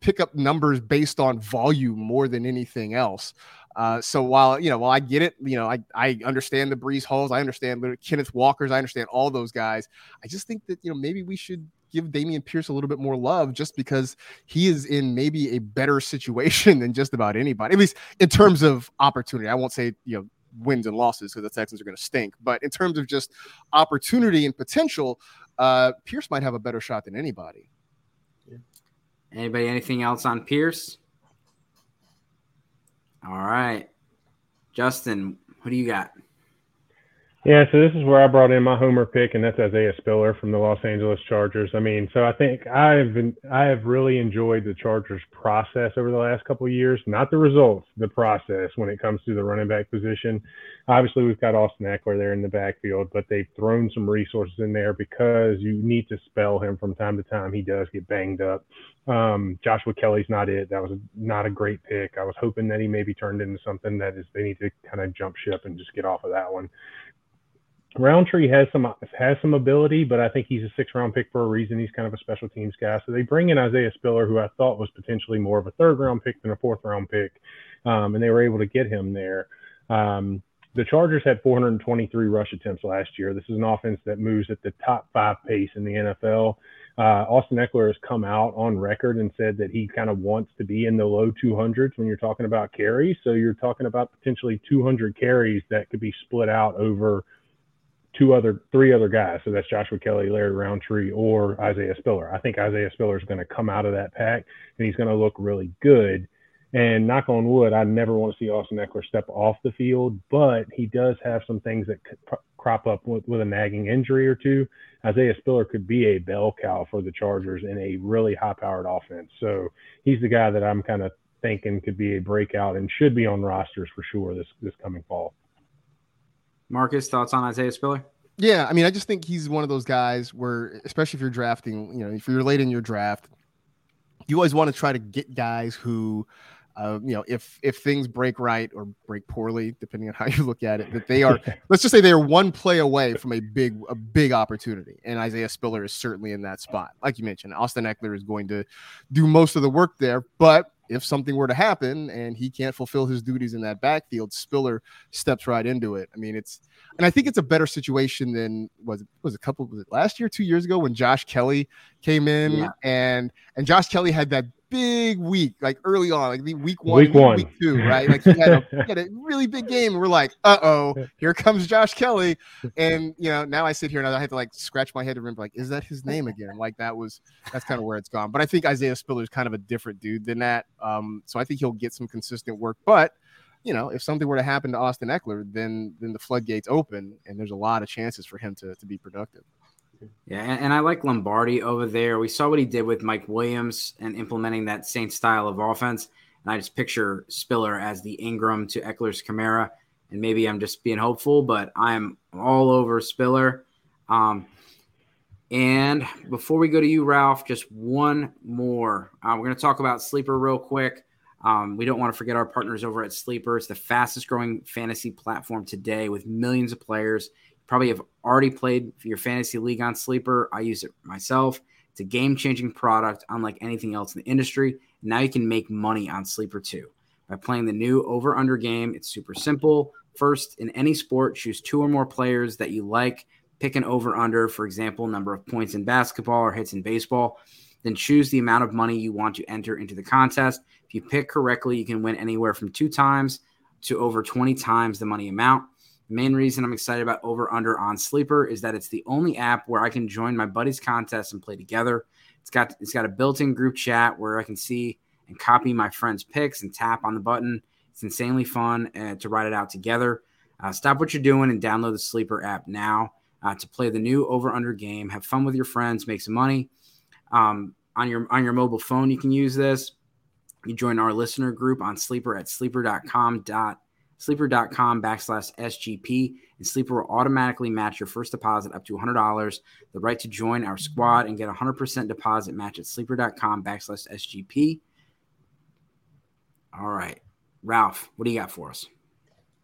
pick up numbers based on volume more than anything else. Uh, so while you know, while I get it, you know, I I understand the Breece Halls, I understand Kenneth Walkers, I understand all those guys. I just think that you know maybe we should give Dameon Pierce a little bit more love just because he is in maybe a better *laughs* situation than just about anybody, at least in terms of opportunity. I won't say you know wins and losses because the Texans are going to stink, but in terms of just opportunity and potential, uh, Pierce might have a better shot than anybody. Anybody, anything else on Pierce? All right. Justin, what do you got? Yeah, so this is where I brought in my homer pick, and that's Isaiah Spiller from the Los Angeles Chargers. I mean, so I think I've been I have really enjoyed the Chargers process over the last couple of years, not the results, the process when it comes to the running back position. Obviously, we've got Austin Ekeler there in the backfield, but they've thrown some resources in there because you need to spell him from time to time. He does get banged up. Um, Joshua Kelley's not it. That was not a great pick. I was hoping that he maybe turned into something that is they need to kind of jump ship and just get off of that one. Rountree has some has some ability, but I think he's a six round pick for a reason. He's kind of a special teams guy. So they bring in Isaiah Spiller, who I thought was potentially more of a third round pick than a fourth round pick, um, and they were able to get him there. Um, the Chargers had 423 rush attempts last year. This is an offense that moves at the top five pace in the NFL. Uh, Austin Ekeler has come out on record and said that he kind of wants to be in the low 200s when you're talking about carries. So you're talking about potentially 200 carries that could be split out over two other, three other guys. So that's Joshua Kelley, Larry Rountree, or Isaiah Spiller. I think Isaiah Spiller is going to come out of that pack and he's going to look really good. And knock on wood, I never want to see Austin Ekeler step off the field, but he does have some things that crop up with, with a nagging injury or two. Isaiah Spiller could be a bell cow for the Chargers in a really high powered offense. So he's the guy that I'm kind of thinking could be a breakout and should be on rosters for sure this this coming fall. Marcas, thoughts on Isaiah Spiller? Yeah, I mean, I just think he's one of those guys where, especially if you're drafting, you know, if you're late in your draft, you always want to try to get guys who, uh, you know, if if things break right or break poorly, depending on how *laughs* you look at it, that they are. *laughs* let's just say they are one play away from a big a big opportunity, and Isaiah Spiller is certainly in that spot. Like you mentioned, Austin Ekeler is going to do most of the work there, but if something were to happen and he can't fulfill his duties in that backfield, Spiller steps right into it. I mean, it's and I think it's a better situation than was it was a couple was it last year, two years ago when Josh Kelley came in yeah. and and Josh Kelley had that big week, like early on, like week one, week, one. week two, right? Like he had, a, he had a really big game. We're like, uh oh, *laughs* here comes Josh Kelley, And you know, now I sit here and I have to like scratch my head to remember, like, is that his name again? Like that was that's kind of where it's gone. But I think Isaiah Spiller is kind of a different dude than that. Um, so I think he'll get some consistent work. But you know, if something were to happen to Austin Ekeler, then then the floodgates open and there's a lot of chances for him to to be productive. Yeah, and, I like Lombardi over there. We saw what he did with Mike Williams and implementing that same style of offense. And I just picture Spiller as the Ingram to Ekeler's Kamara. And maybe I'm just being hopeful, but I'm all over Spiller. Um, and before we go to you, Ralph, just one more. Uh, we're going to talk about Sleeper real quick. Um, we don't want to forget our partners over at Sleeper. It's the fastest growing fantasy platform today with millions of players probably have already played your fantasy league on Sleeper. I use it myself. It's a game changing product, unlike anything else in the industry. Now you can make money on Sleeper too. By playing the new over under game, it's super simple. First, in any sport, choose two or more players that you like. Pick an over under, for example, number of points in basketball or hits in baseball. Then choose the amount of money you want to enter into the contest. If you pick correctly, you can win anywhere from two times to over 20 times the money amount. Main reason I'm excited about Over Under on Sleeper is that it's the only app where I can join my buddies' contests and play together. It's got it's got a built-in group chat where I can see and copy my friends' picks and tap on the button. It's insanely fun uh, to write it out together. Uh, stop what you're doing and download the Sleeper app now uh, to play the new Over Under game. Have fun with your friends, make some money. Um, on your on your mobile phone, you can use this. You join our listener group on Sleeper at sleeper.com dot sleeper.com backslash SGP, and Sleeper will automatically match your first deposit up to $100. The right to join our squad and get a 100% deposit match at sleeper.com backslash SGP. All right. Ralph, what do you got for us?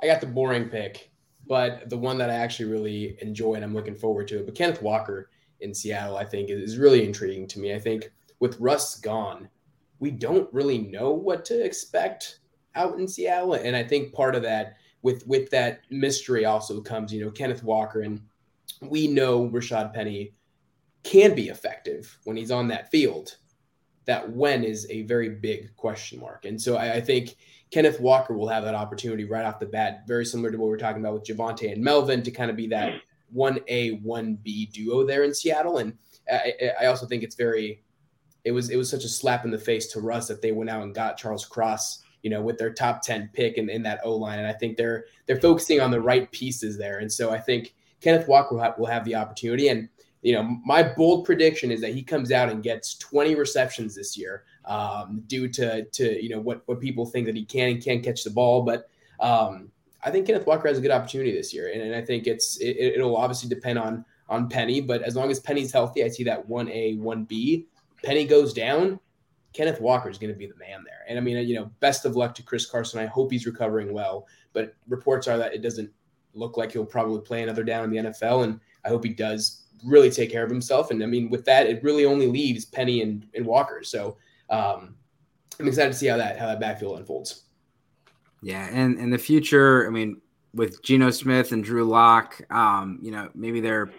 I got the boring pick, but the one that I actually really enjoy and I'm looking forward to it. But Kenneth Walker in Seattle, I think, is really intriguing to me. I think with Russ gone, we don't really know what to expect out in Seattle. And I think part of that with with that mystery also comes, you know, Kenneth Walker and we know Rashad Penny can be effective when he's on that field. That when is a very big question mark. And so I, I think Kenneth Walker will have that opportunity right off the bat, very similar to what we are talking about with Javonte and Melvin to kind of be that 1A, 1B duo there in Seattle. And I, I also think it's very, it was, it was such a slap in the face to Russ that they went out and got Charles Cross you know, with their top 10 pick in, in that O line. And I think they're they're focusing on the right pieces there. And so I think Kenneth Walker will have, will have the opportunity. And, you know, my bold prediction is that he comes out and gets 20 receptions this year um, due to, to, you know, what, what people think that he can and can't catch the ball. But um, I think Kenneth Walker has a good opportunity this year. And, and I think it's, it, it'll obviously depend on, on Penny, but as long as Penny's healthy, I see that 1A, 1B. Penny goes down, Kenneth Walker is going to be the man there. And I mean, you know, best of luck to Chris Carson. I hope he's recovering well, but reports are that it doesn't look like he'll probably play another down in the NFL. And I hope he does really take care of himself. And I mean, with that, it really only leaves Penny and, and Walker. So um, I'm excited to see how that how that backfield unfolds. Yeah, and in the future, I mean, with Geno Smith and Drew Lock, um, you know, maybe they're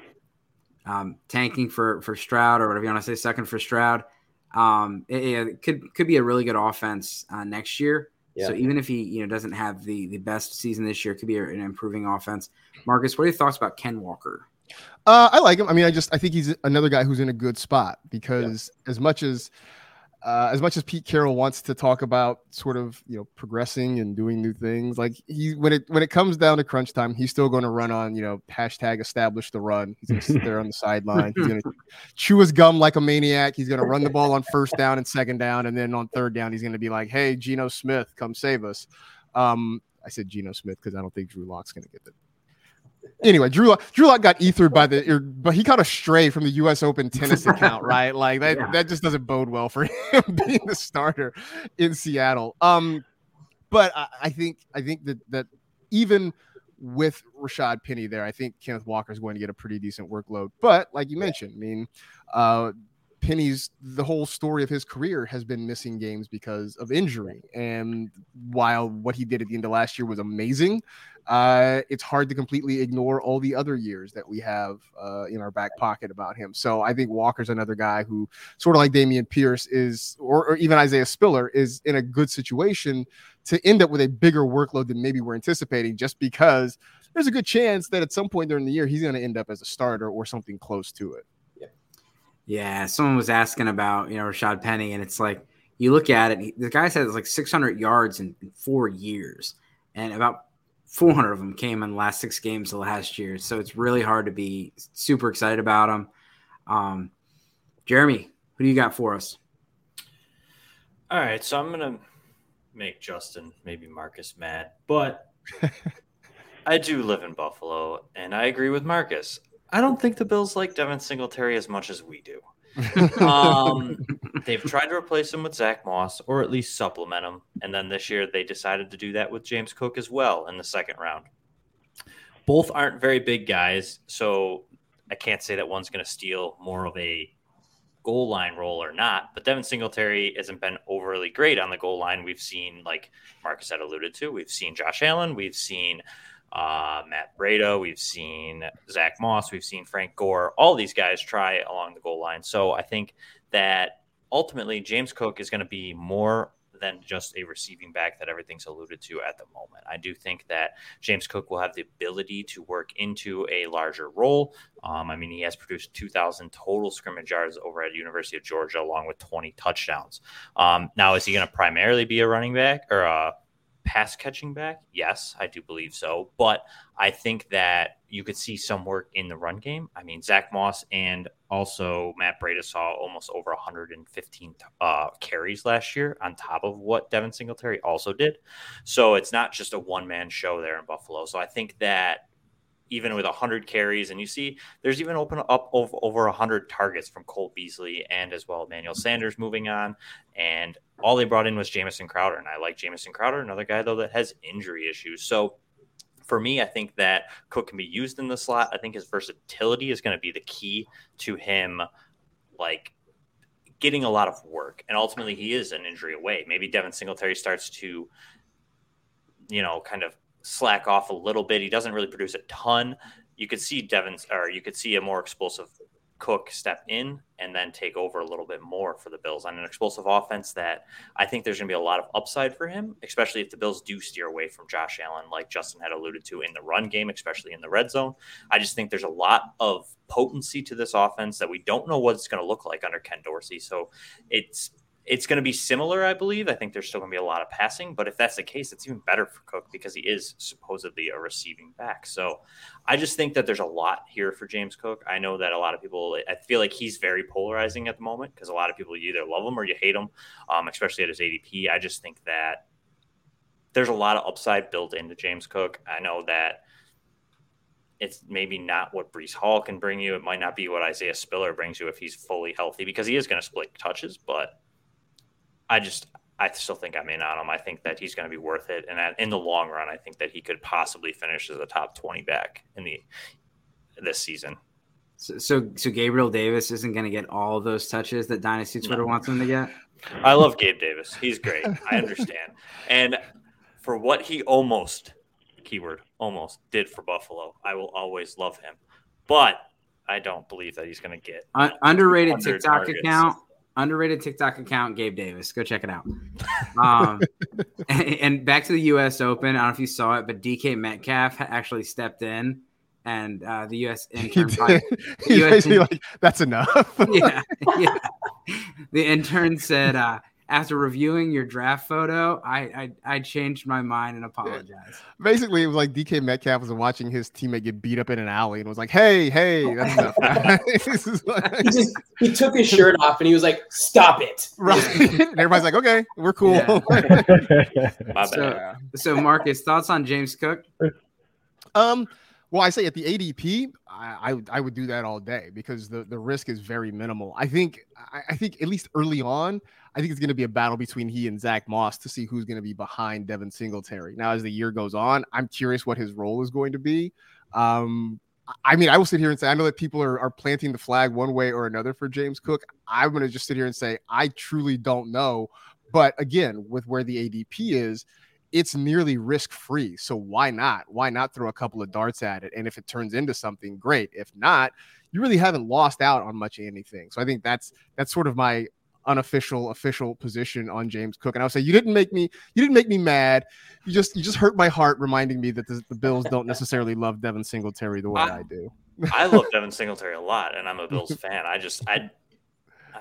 um, tanking for for Stroud or whatever you want to say, second for Stroud um, it, it, could could be a really good offense uh, next year. Yeah. So even if he you know doesn't have the the best season this year, it could be an improving offense. Marcas, what are your thoughts about Ken Walker? Uh, I like him. I mean, I just I think he's another guy who's in a good spot because yeah. as much as uh, as much as Pete Carroll wants to talk about sort of you know progressing and doing new things, like he when it when it comes down to crunch time, he's still going to run on you know hashtag establish the run. He's going to sit there on the sideline. He's going *laughs* to chew his gum like a maniac. He's going to run the ball on first down and second down, and then on third down, he's going to be like, "Hey, Geno Smith, come save us." Um, I said Geno Smith because I don't think Drew Lock's going to get the anyway, Drew Drew Lock got ethered by the, but he caught a stray from the U.S. Open tennis *laughs* account, right? Like that yeah. that just doesn't bode well for *laughs* him being the starter in Seattle. Um, but I, I think I think that that even with Rashad Penny there, I think Kenneth Walker is going to get a pretty decent workload. But like you mentioned, I mean, uh, Penny's the whole story of his career has been missing games because of injury. And while what he did at the end of last year was amazing, uh, it's hard to completely ignore all the other years that we have uh, in our back pocket about him. So I think Walker's another guy who, sort of like Dameon Pierce, is, or, or even Isaiah Spiller, is in a good situation to end up with a bigger workload than maybe we're anticipating, just because there's a good chance that at some point during the year he's going to end up as a starter or something close to it. Yeah, someone was asking about you know Rashad Penny, and it's like you look at it. The guy says like 600 yards in, in, four years, and about 400 of them came in the last six games of last year. So it's really hard to be super excited about him. Um, Jeremy, who do you got for us? All right, so I'm gonna make Justin, maybe Marcas mad, but *laughs* I do live in Buffalo, and I agree with Marcas. I don't think the Bills like Devin Singletary as much as we do. *laughs* um, they've tried to replace him with Zach Moss or at least supplement him. And then this year they decided to do that with James Cook as well in the second round. Both aren't very big guys. So I can't say that one's going to steal more of a goal line role or not. But Devin Singletary hasn't been overly great on the goal line. We've seen, like Marcas had alluded to, we've seen Josh Allen, we've seen uh, Matt Breida, we've seen Zach Moss, we've seen Frank Gore. All these guys try along the goal line. So I think that ultimately James Cook is going to be more than just a receiving back that everything's alluded to at the moment. I do think that James Cook will have the ability to work into a larger role. Um, I mean, he has produced 2,000 total scrimmage yards over at University of Georgia, along with 20 touchdowns. Um, now, is he going to primarily be a running back or a pass catching back? Yes, I do believe so. But I think that you could see some work in the run game. I mean, Zach Moss and also Matt Breida saw almost over 115 uh, carries last year on top of what Devin Singletary also did. So it's not just a one man show there in Buffalo. So I think that even with 100 carries, and you see there's even open up over, over 100 targets from Cole Beasley and as well Emmanuel Sanders moving on. And all they brought in was Jamison Crowder. And I like Jamison Crowder, another guy, though, that has injury issues. So for me, I think that Cook can be used in the slot. I think his versatility is going to be the key to him, like getting a lot of work. And ultimately, he is an injury away. Maybe Devin Singletary starts to you know, kind of slack off a little bit. He doesn't really produce a ton. You could see Devin's, or you could see a more explosive Cook step in and then take over a little bit more for the Bills on an explosive offense that I think there's going to be a lot of upside for him, especially if the Bills do steer away from Josh Allen, like Justin had alluded to in the run game, especially in the red zone. I just think there's a lot of potency to this offense that we don't know what it's going to look like under Ken Dorsey. So it's it's going to be similar, I believe. I think there's still going to be a lot of passing, but if that's the case, it's even better for Cook because he is supposedly a receiving back. So I just think that there's a lot here for James Cook. I know that a lot of people, I feel like he's very polarizing at the moment because a lot of people you either love him or you hate him, um, especially at his ADP. I just think that there's a lot of upside built into James Cook. I know that it's maybe not what Breece Hall can bring you. It might not be what Isaiah Spiller brings you if he's fully healthy because he is going to split touches, but I just I still think I'm in on him. I think that he's going to be worth it, and in the long run, I think that he could possibly finish as a top 20 back in the this season. So, so, so Gabriel Davis isn't going to get all those touches that Dynasty Twitter no. wants him to get. I love Gabe Davis. He's great. I understand, and for what he almost keyword almost did for Buffalo, I will always love him. But I don't believe that he's going to get uh, underrated TikTok targets. account underrated TikTok account, Gabe Davis. Go check it out. Um, *laughs* and, back to the U.S. Open. I don't know if you saw it, but DK Metcalf actually stepped in, and uh, the U.S. intern. *laughs* He's US basically like, "That's enough." *laughs* yeah, yeah. The intern said, uh, after reviewing your draft photo, I, I, I changed my mind and apologized. Basically, it was like DK Metcalf was watching his teammate get beat up in an alley and was like, "Hey, hey, that's enough." *laughs* *laughs* he just he took his shirt off and he was like, "Stop it!" Right. *laughs* and everybody's like, "Okay, we're cool." Yeah. so, so, Marcas, thoughts on James Cook? Um. Well, I say at the ADP, I, I, I would do that all day because the the risk is very minimal. I think I, I think at least early on, I think it's going to be a battle between he and Zach Moss to see who's going to be behind Devin Singletary. Now, as the year goes on, I'm curious what his role is going to be. Um, I mean, I will sit here and say I know that people are, are planting the flag one way or another for James Cook. I'm going to just sit here and say I truly don't know. But again, with where the ADP is, it's nearly risk free. So why not? Why not throw a couple of darts at it? And if it turns into something, great. If not, you really haven't lost out on much anything. So I think that's that's sort of my unofficial official position on James Cook. And I would say you didn't make me you didn't make me mad. You just you just hurt my heart reminding me that the, the Bills don't necessarily love Devin Singletary the way I, I do. I love Devin Singletary a lot, and I'm a Bills *laughs* fan. I just I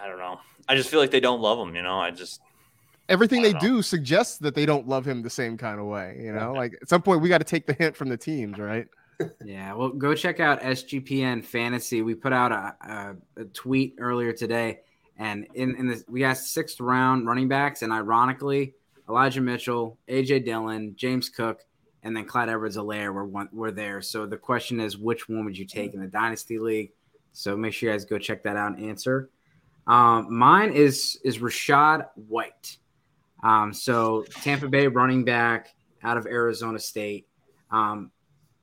I don't know. I just feel like they don't love him. You know, I just everything they know. do suggests that they don't love him the same kind of way. You know, like at some point we got to take the hint from the teams, right? yeah, well, go check out SGPN Fantasy. We put out a, a, a tweet earlier today and in, in this, we got sixth round running backs, and ironically, Elijah Mitchell, AJ Dillon, James Cook, and then Clyde Edwards-Helaire were one, were there. So the question is, which one would you take in the Dynasty League? So make sure you guys go check that out and answer. Um, mine is is Rachaad White. Um, so Tampa Bay running back out of Arizona State. Um,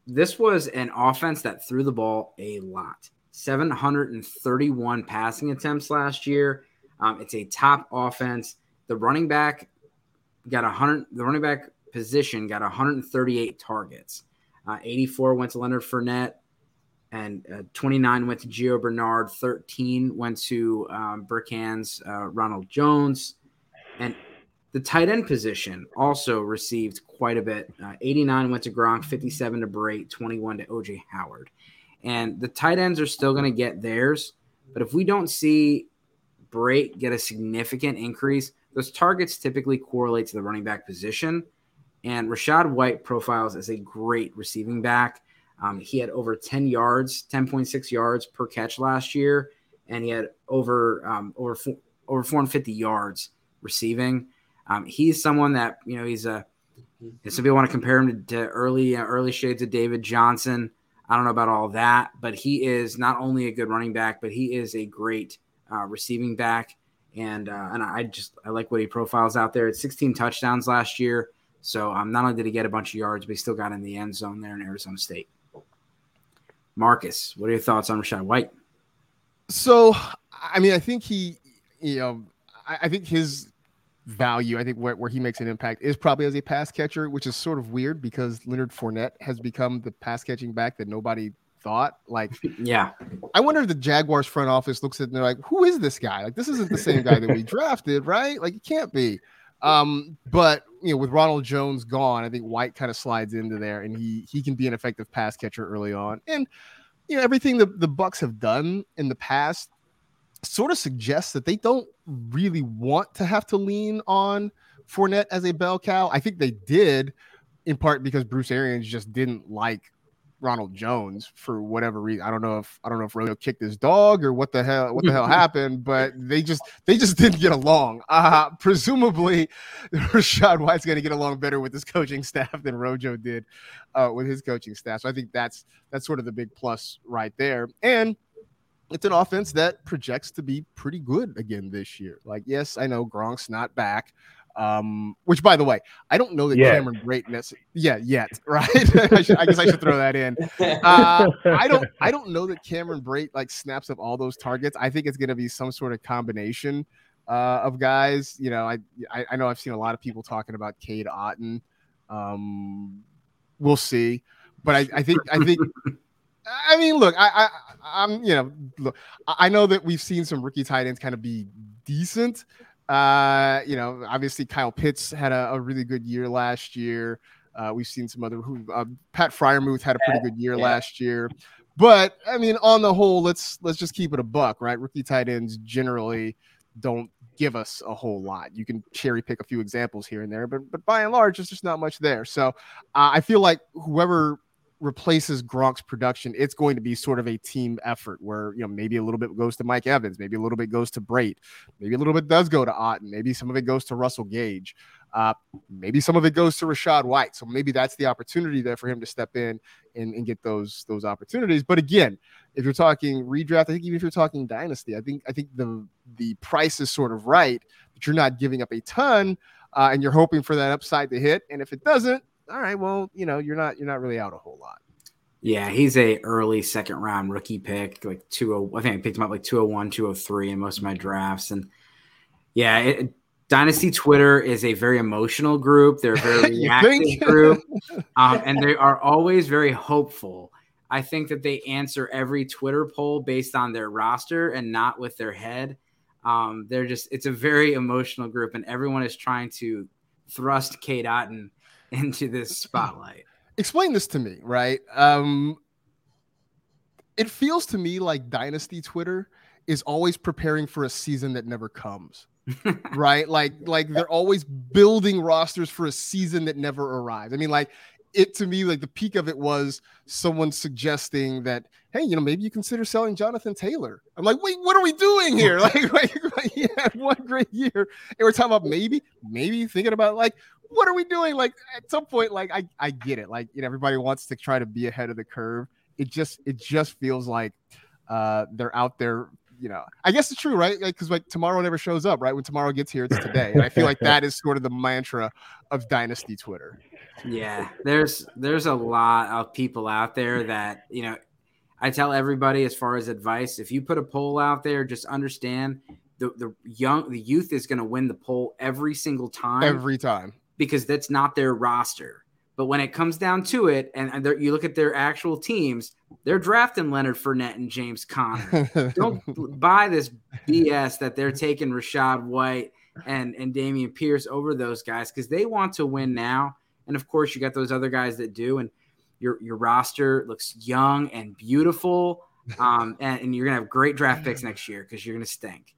this was an offense that threw the ball a lot. 731 passing attempts last year. Um, it's a top offense. The running back got 100. The running back position got 138 targets. Uh, 84 went to Leonard Fournette, and uh, 29 went to Gio Bernard. 13 went to um, Burkhan's uh, Ronald Jones, and the tight end position also received quite a bit. Uh, 89 went to Gronk, 57 to Brate, 21 to OJ Howard. And the tight ends are still going to get theirs. But if we don't see Brate get a significant increase, those targets typically correlate to the running back position. And Rachaad White profiles as a great receiving back. Um, he had over 10 yards, 10.6 yards per catch last year, and he had over um, over over 450 yards receiving. Um, he's someone that you know he's a. Some people want to compare him to, to early uh, early shades of David Johnson. I don't know about all that, but he is not only a good running back, but he is a great uh, receiving back. And uh, and I just I like what he profiles out there. It's 16 touchdowns last year, so um, not only did he get a bunch of yards, but he still got in the end zone there in Arizona State. Marcas, what are your thoughts on Rachaad White? So, I mean, I think he, you know, I, I think his value, I think where, where he makes an impact is probably as a pass catcher, which is sort of weird because Leonard Fournette has become the pass catching back that nobody thought. Like, *laughs* yeah, I wonder if the Jaguars front office looks at and they're like, who is this guy? Like, this isn't the same guy that we *laughs* drafted, right? Like, it can't be. Um, but you know, with Ronald Jones gone, I think White kind of slides into there and he he can be an effective pass catcher early on. And you know, everything the, the Bucs have done in the past sort of suggests that they don't really want to have to lean on Fournette as a bell cow. I think they did in part because Bruce Arians just didn't like Ronald Jones for whatever reason. I don't know if I don't know if Rojo kicked his dog or what the hell what the hell *laughs* happened, but they just they just didn't get along. Uh, presumably, *laughs* Rachaad White's going to get along better with his coaching staff than Rojo did uh, with his coaching staff. So I think that's that's sort of the big plus right there. And it's an offense that projects to be pretty good again this year. Like, yes, I know Gronk's not back. Um, which by the way, I don't know that yeah. Cameron Brate necessarily yeah, yet, *laughs* right? I, should, I, guess I should throw that in. Uh, I don't I don't know that Cameron Brate like snaps up all those targets. I think it's gonna be some sort of combination uh, of guys. You know, I, I, I know I've seen a lot of people talking about Cade Otton. Um, we'll see. But I, I think I think I mean, look, I, I, am you know, look, I know that we've seen some rookie tight ends kind of be decent. Uh, you know, obviously Kyle Pitts had a, a really good year last year. Uh, we've seen some other who uh, Pat Freiermuth had a pretty good year yeah. last year. But I mean, on the whole, let's let's just keep it a buck, right? Rookie tight ends generally don't give us a whole lot. You can cherry pick a few examples here and there, but but by and large, there's just not much there. So uh, I feel like whoever replaces Gronk's production, it's going to be sort of a team effort where, you know, maybe a little bit goes to Mike Evans, maybe a little bit goes to Brate, maybe a little bit does go to Otton, maybe some of it goes to Russell Gage, uh, maybe some of it goes to Rachaad White. So maybe that's the opportunity there for him to step in and, and get those those opportunities. But again, if you're talking redraft, I think even if you're talking dynasty, I think I think the the price is sort of right, but you're not giving up a ton. Uh, and you're hoping for that upside to hit. And if it doesn't, all right, well, you know, you're not you're not really out a whole lot. Yeah, he's a early second round rookie pick, like 20 I think I picked him up like 201, 203 in most of my drafts and yeah, it, Dynasty Twitter is a very emotional group. They're a very *laughs* reactive group, um, and they *laughs* are always very hopeful. I think that they answer every Twitter poll based on their roster and not with their head. Um, they're just it's a very emotional group, and everyone is trying to thrust Cade Otton *laughs* into this spotlight. Explain this to me, right? Um, it feels to me like Dynasty Twitter is always preparing for a season that never comes. *laughs* right? Like like they're always building rosters for a season that never arrives. I mean, like it to me, like the peak of it was someone suggesting that, hey, you know, maybe you consider selling Jonathan Taylor. I'm like, wait, what are we doing here? *laughs* Like, like, like he had one great year, and we're talking about maybe, maybe thinking about like, what are we doing? Like at some point, like I, I get it. Like you know, everybody wants to try to be ahead of the curve. It just, it just feels like uh, they're out there. You know, I guess it's true, right? Because like, like tomorrow never shows up, right? When tomorrow gets here, it's today. And I feel like that is sort of the mantra of Dynasty Twitter. Yeah, there's there's a lot of people out there that you know. I tell everybody as far as advice, if you put a poll out there, just understand the the young the youth is going to win the poll every single time. Every time because that's not their roster. But when it comes down to it, and, you look at their actual teams, they're drafting Leonard Fournette and James Conner. *laughs* Don't buy this BS that they're taking Rachaad White and and Dameon Pierce over those guys because they want to win now. And of course, you got those other guys that do. And your your roster looks young and beautiful. Um, and, and you're gonna have great draft picks next year because you're gonna stink.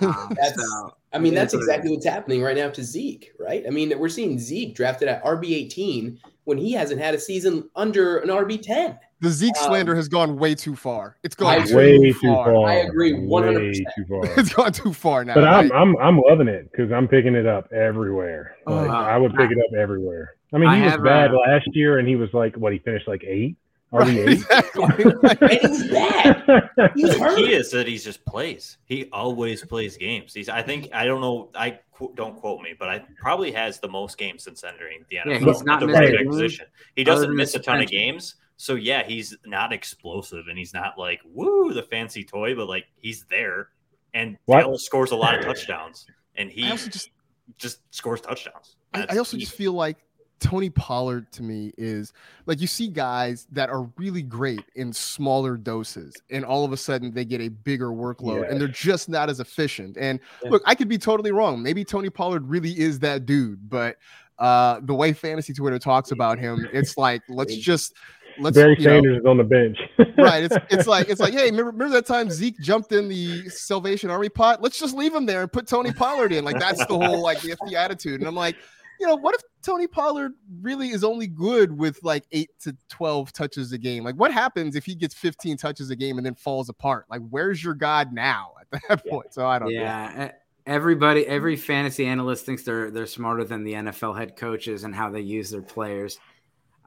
Um, *laughs* that's, so, I mean, that's exactly what's happening right now to Zeke, right? I mean, we're seeing Zeke drafted at RB 18 when he hasn't had a season under an RB 10. The Zeke um, slander has gone way too far. It's gone too way too far. far. I agree, one hundred percent. *laughs* It's gone too far now. But I'm I'm I'm loving it because I'm picking it up everywhere. Like, uh, I would pick it up everywhere. I mean, he I was bad a, last year, and he was like what he finished like eight. Right, exactly. *laughs* he's bad. He's hurt. He is that he just plays. He always plays games. He's. I think I don't know. I don't quote me, but I probably has the most games since entering the NFL. Yeah, he's not the running position. He doesn't miss a ton of games. So yeah, he's not explosive and he's not like woo the fancy toy, but like he's there and Dale scores a lot of touchdowns and he just just scores touchdowns. I, I also just feel like Tony Pollard to me is like you see guys that are really great in smaller doses, and all of a sudden they get a bigger workload Yeah. and they're just not as efficient. And Yeah. look, I could be totally wrong. Maybe Tony Pollard really is that dude, but uh, the way fantasy Twitter talks about him, it's like let's just let's Barry Sanders is on the bench. right. It's it's like it's *laughs* like, hey, remember, remember that time Zeke jumped in the Salvation Army pot? Let's just leave him there and put Tony Pollard in. Like that's the whole like the, the attitude. And I'm like, you know, what if Tony Pollard really is only good with like eight to twelve touches a game? Like, what happens if he gets 15 touches a game and then falls apart? Like, where's your God now at that *laughs* point? So I don't know. Yeah. Everybody, every fantasy analyst thinks they're they're smarter than the NFL head coaches and how they use their players.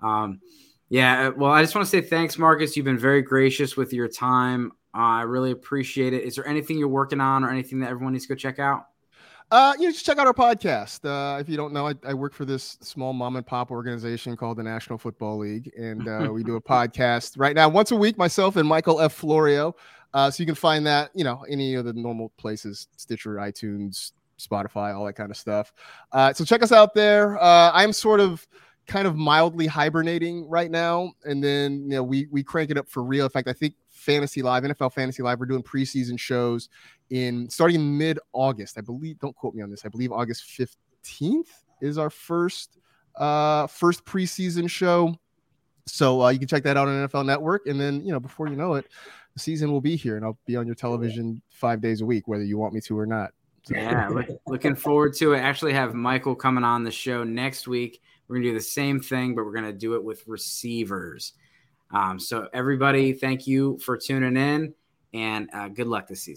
Um, yeah. uh, Well, I just want to say thanks, Marcas. You've been very gracious with your time. Uh, I really appreciate it. Is there anything you're working on or anything that everyone needs to go check out? Uh, you know, just check out our podcast. Uh, if you don't know, I, I work for this small mom and pop organization called the National Football League, and uh, we do a *laughs* podcast right now once a week. Myself and Michael F. Florio. Uh, so you can find that, you know, any of the normal places: Stitcher, iTunes, Spotify, all that kind of stuff. Uh, so check us out there. Uh, I'm sort of kind of mildly hibernating right now, and then you know we we crank it up for real. In fact, I think Fantasy Live, NFL Fantasy Live, we're doing preseason shows in starting in mid August. I believe. Don't quote me on this. I believe August fifteenth is our first uh first preseason show. So uh, you can check that out on NFL Network, and then you know before you know it, the season will be here, and I'll be on your television five days a week, whether you want me to or not. So- Yeah, look, looking forward to it. Actually, have Michael coming on the show next week. We're gonna do the same thing, but we're gonna do it with receivers. Um, so everybody, thank you for tuning in, and uh, good luck this season.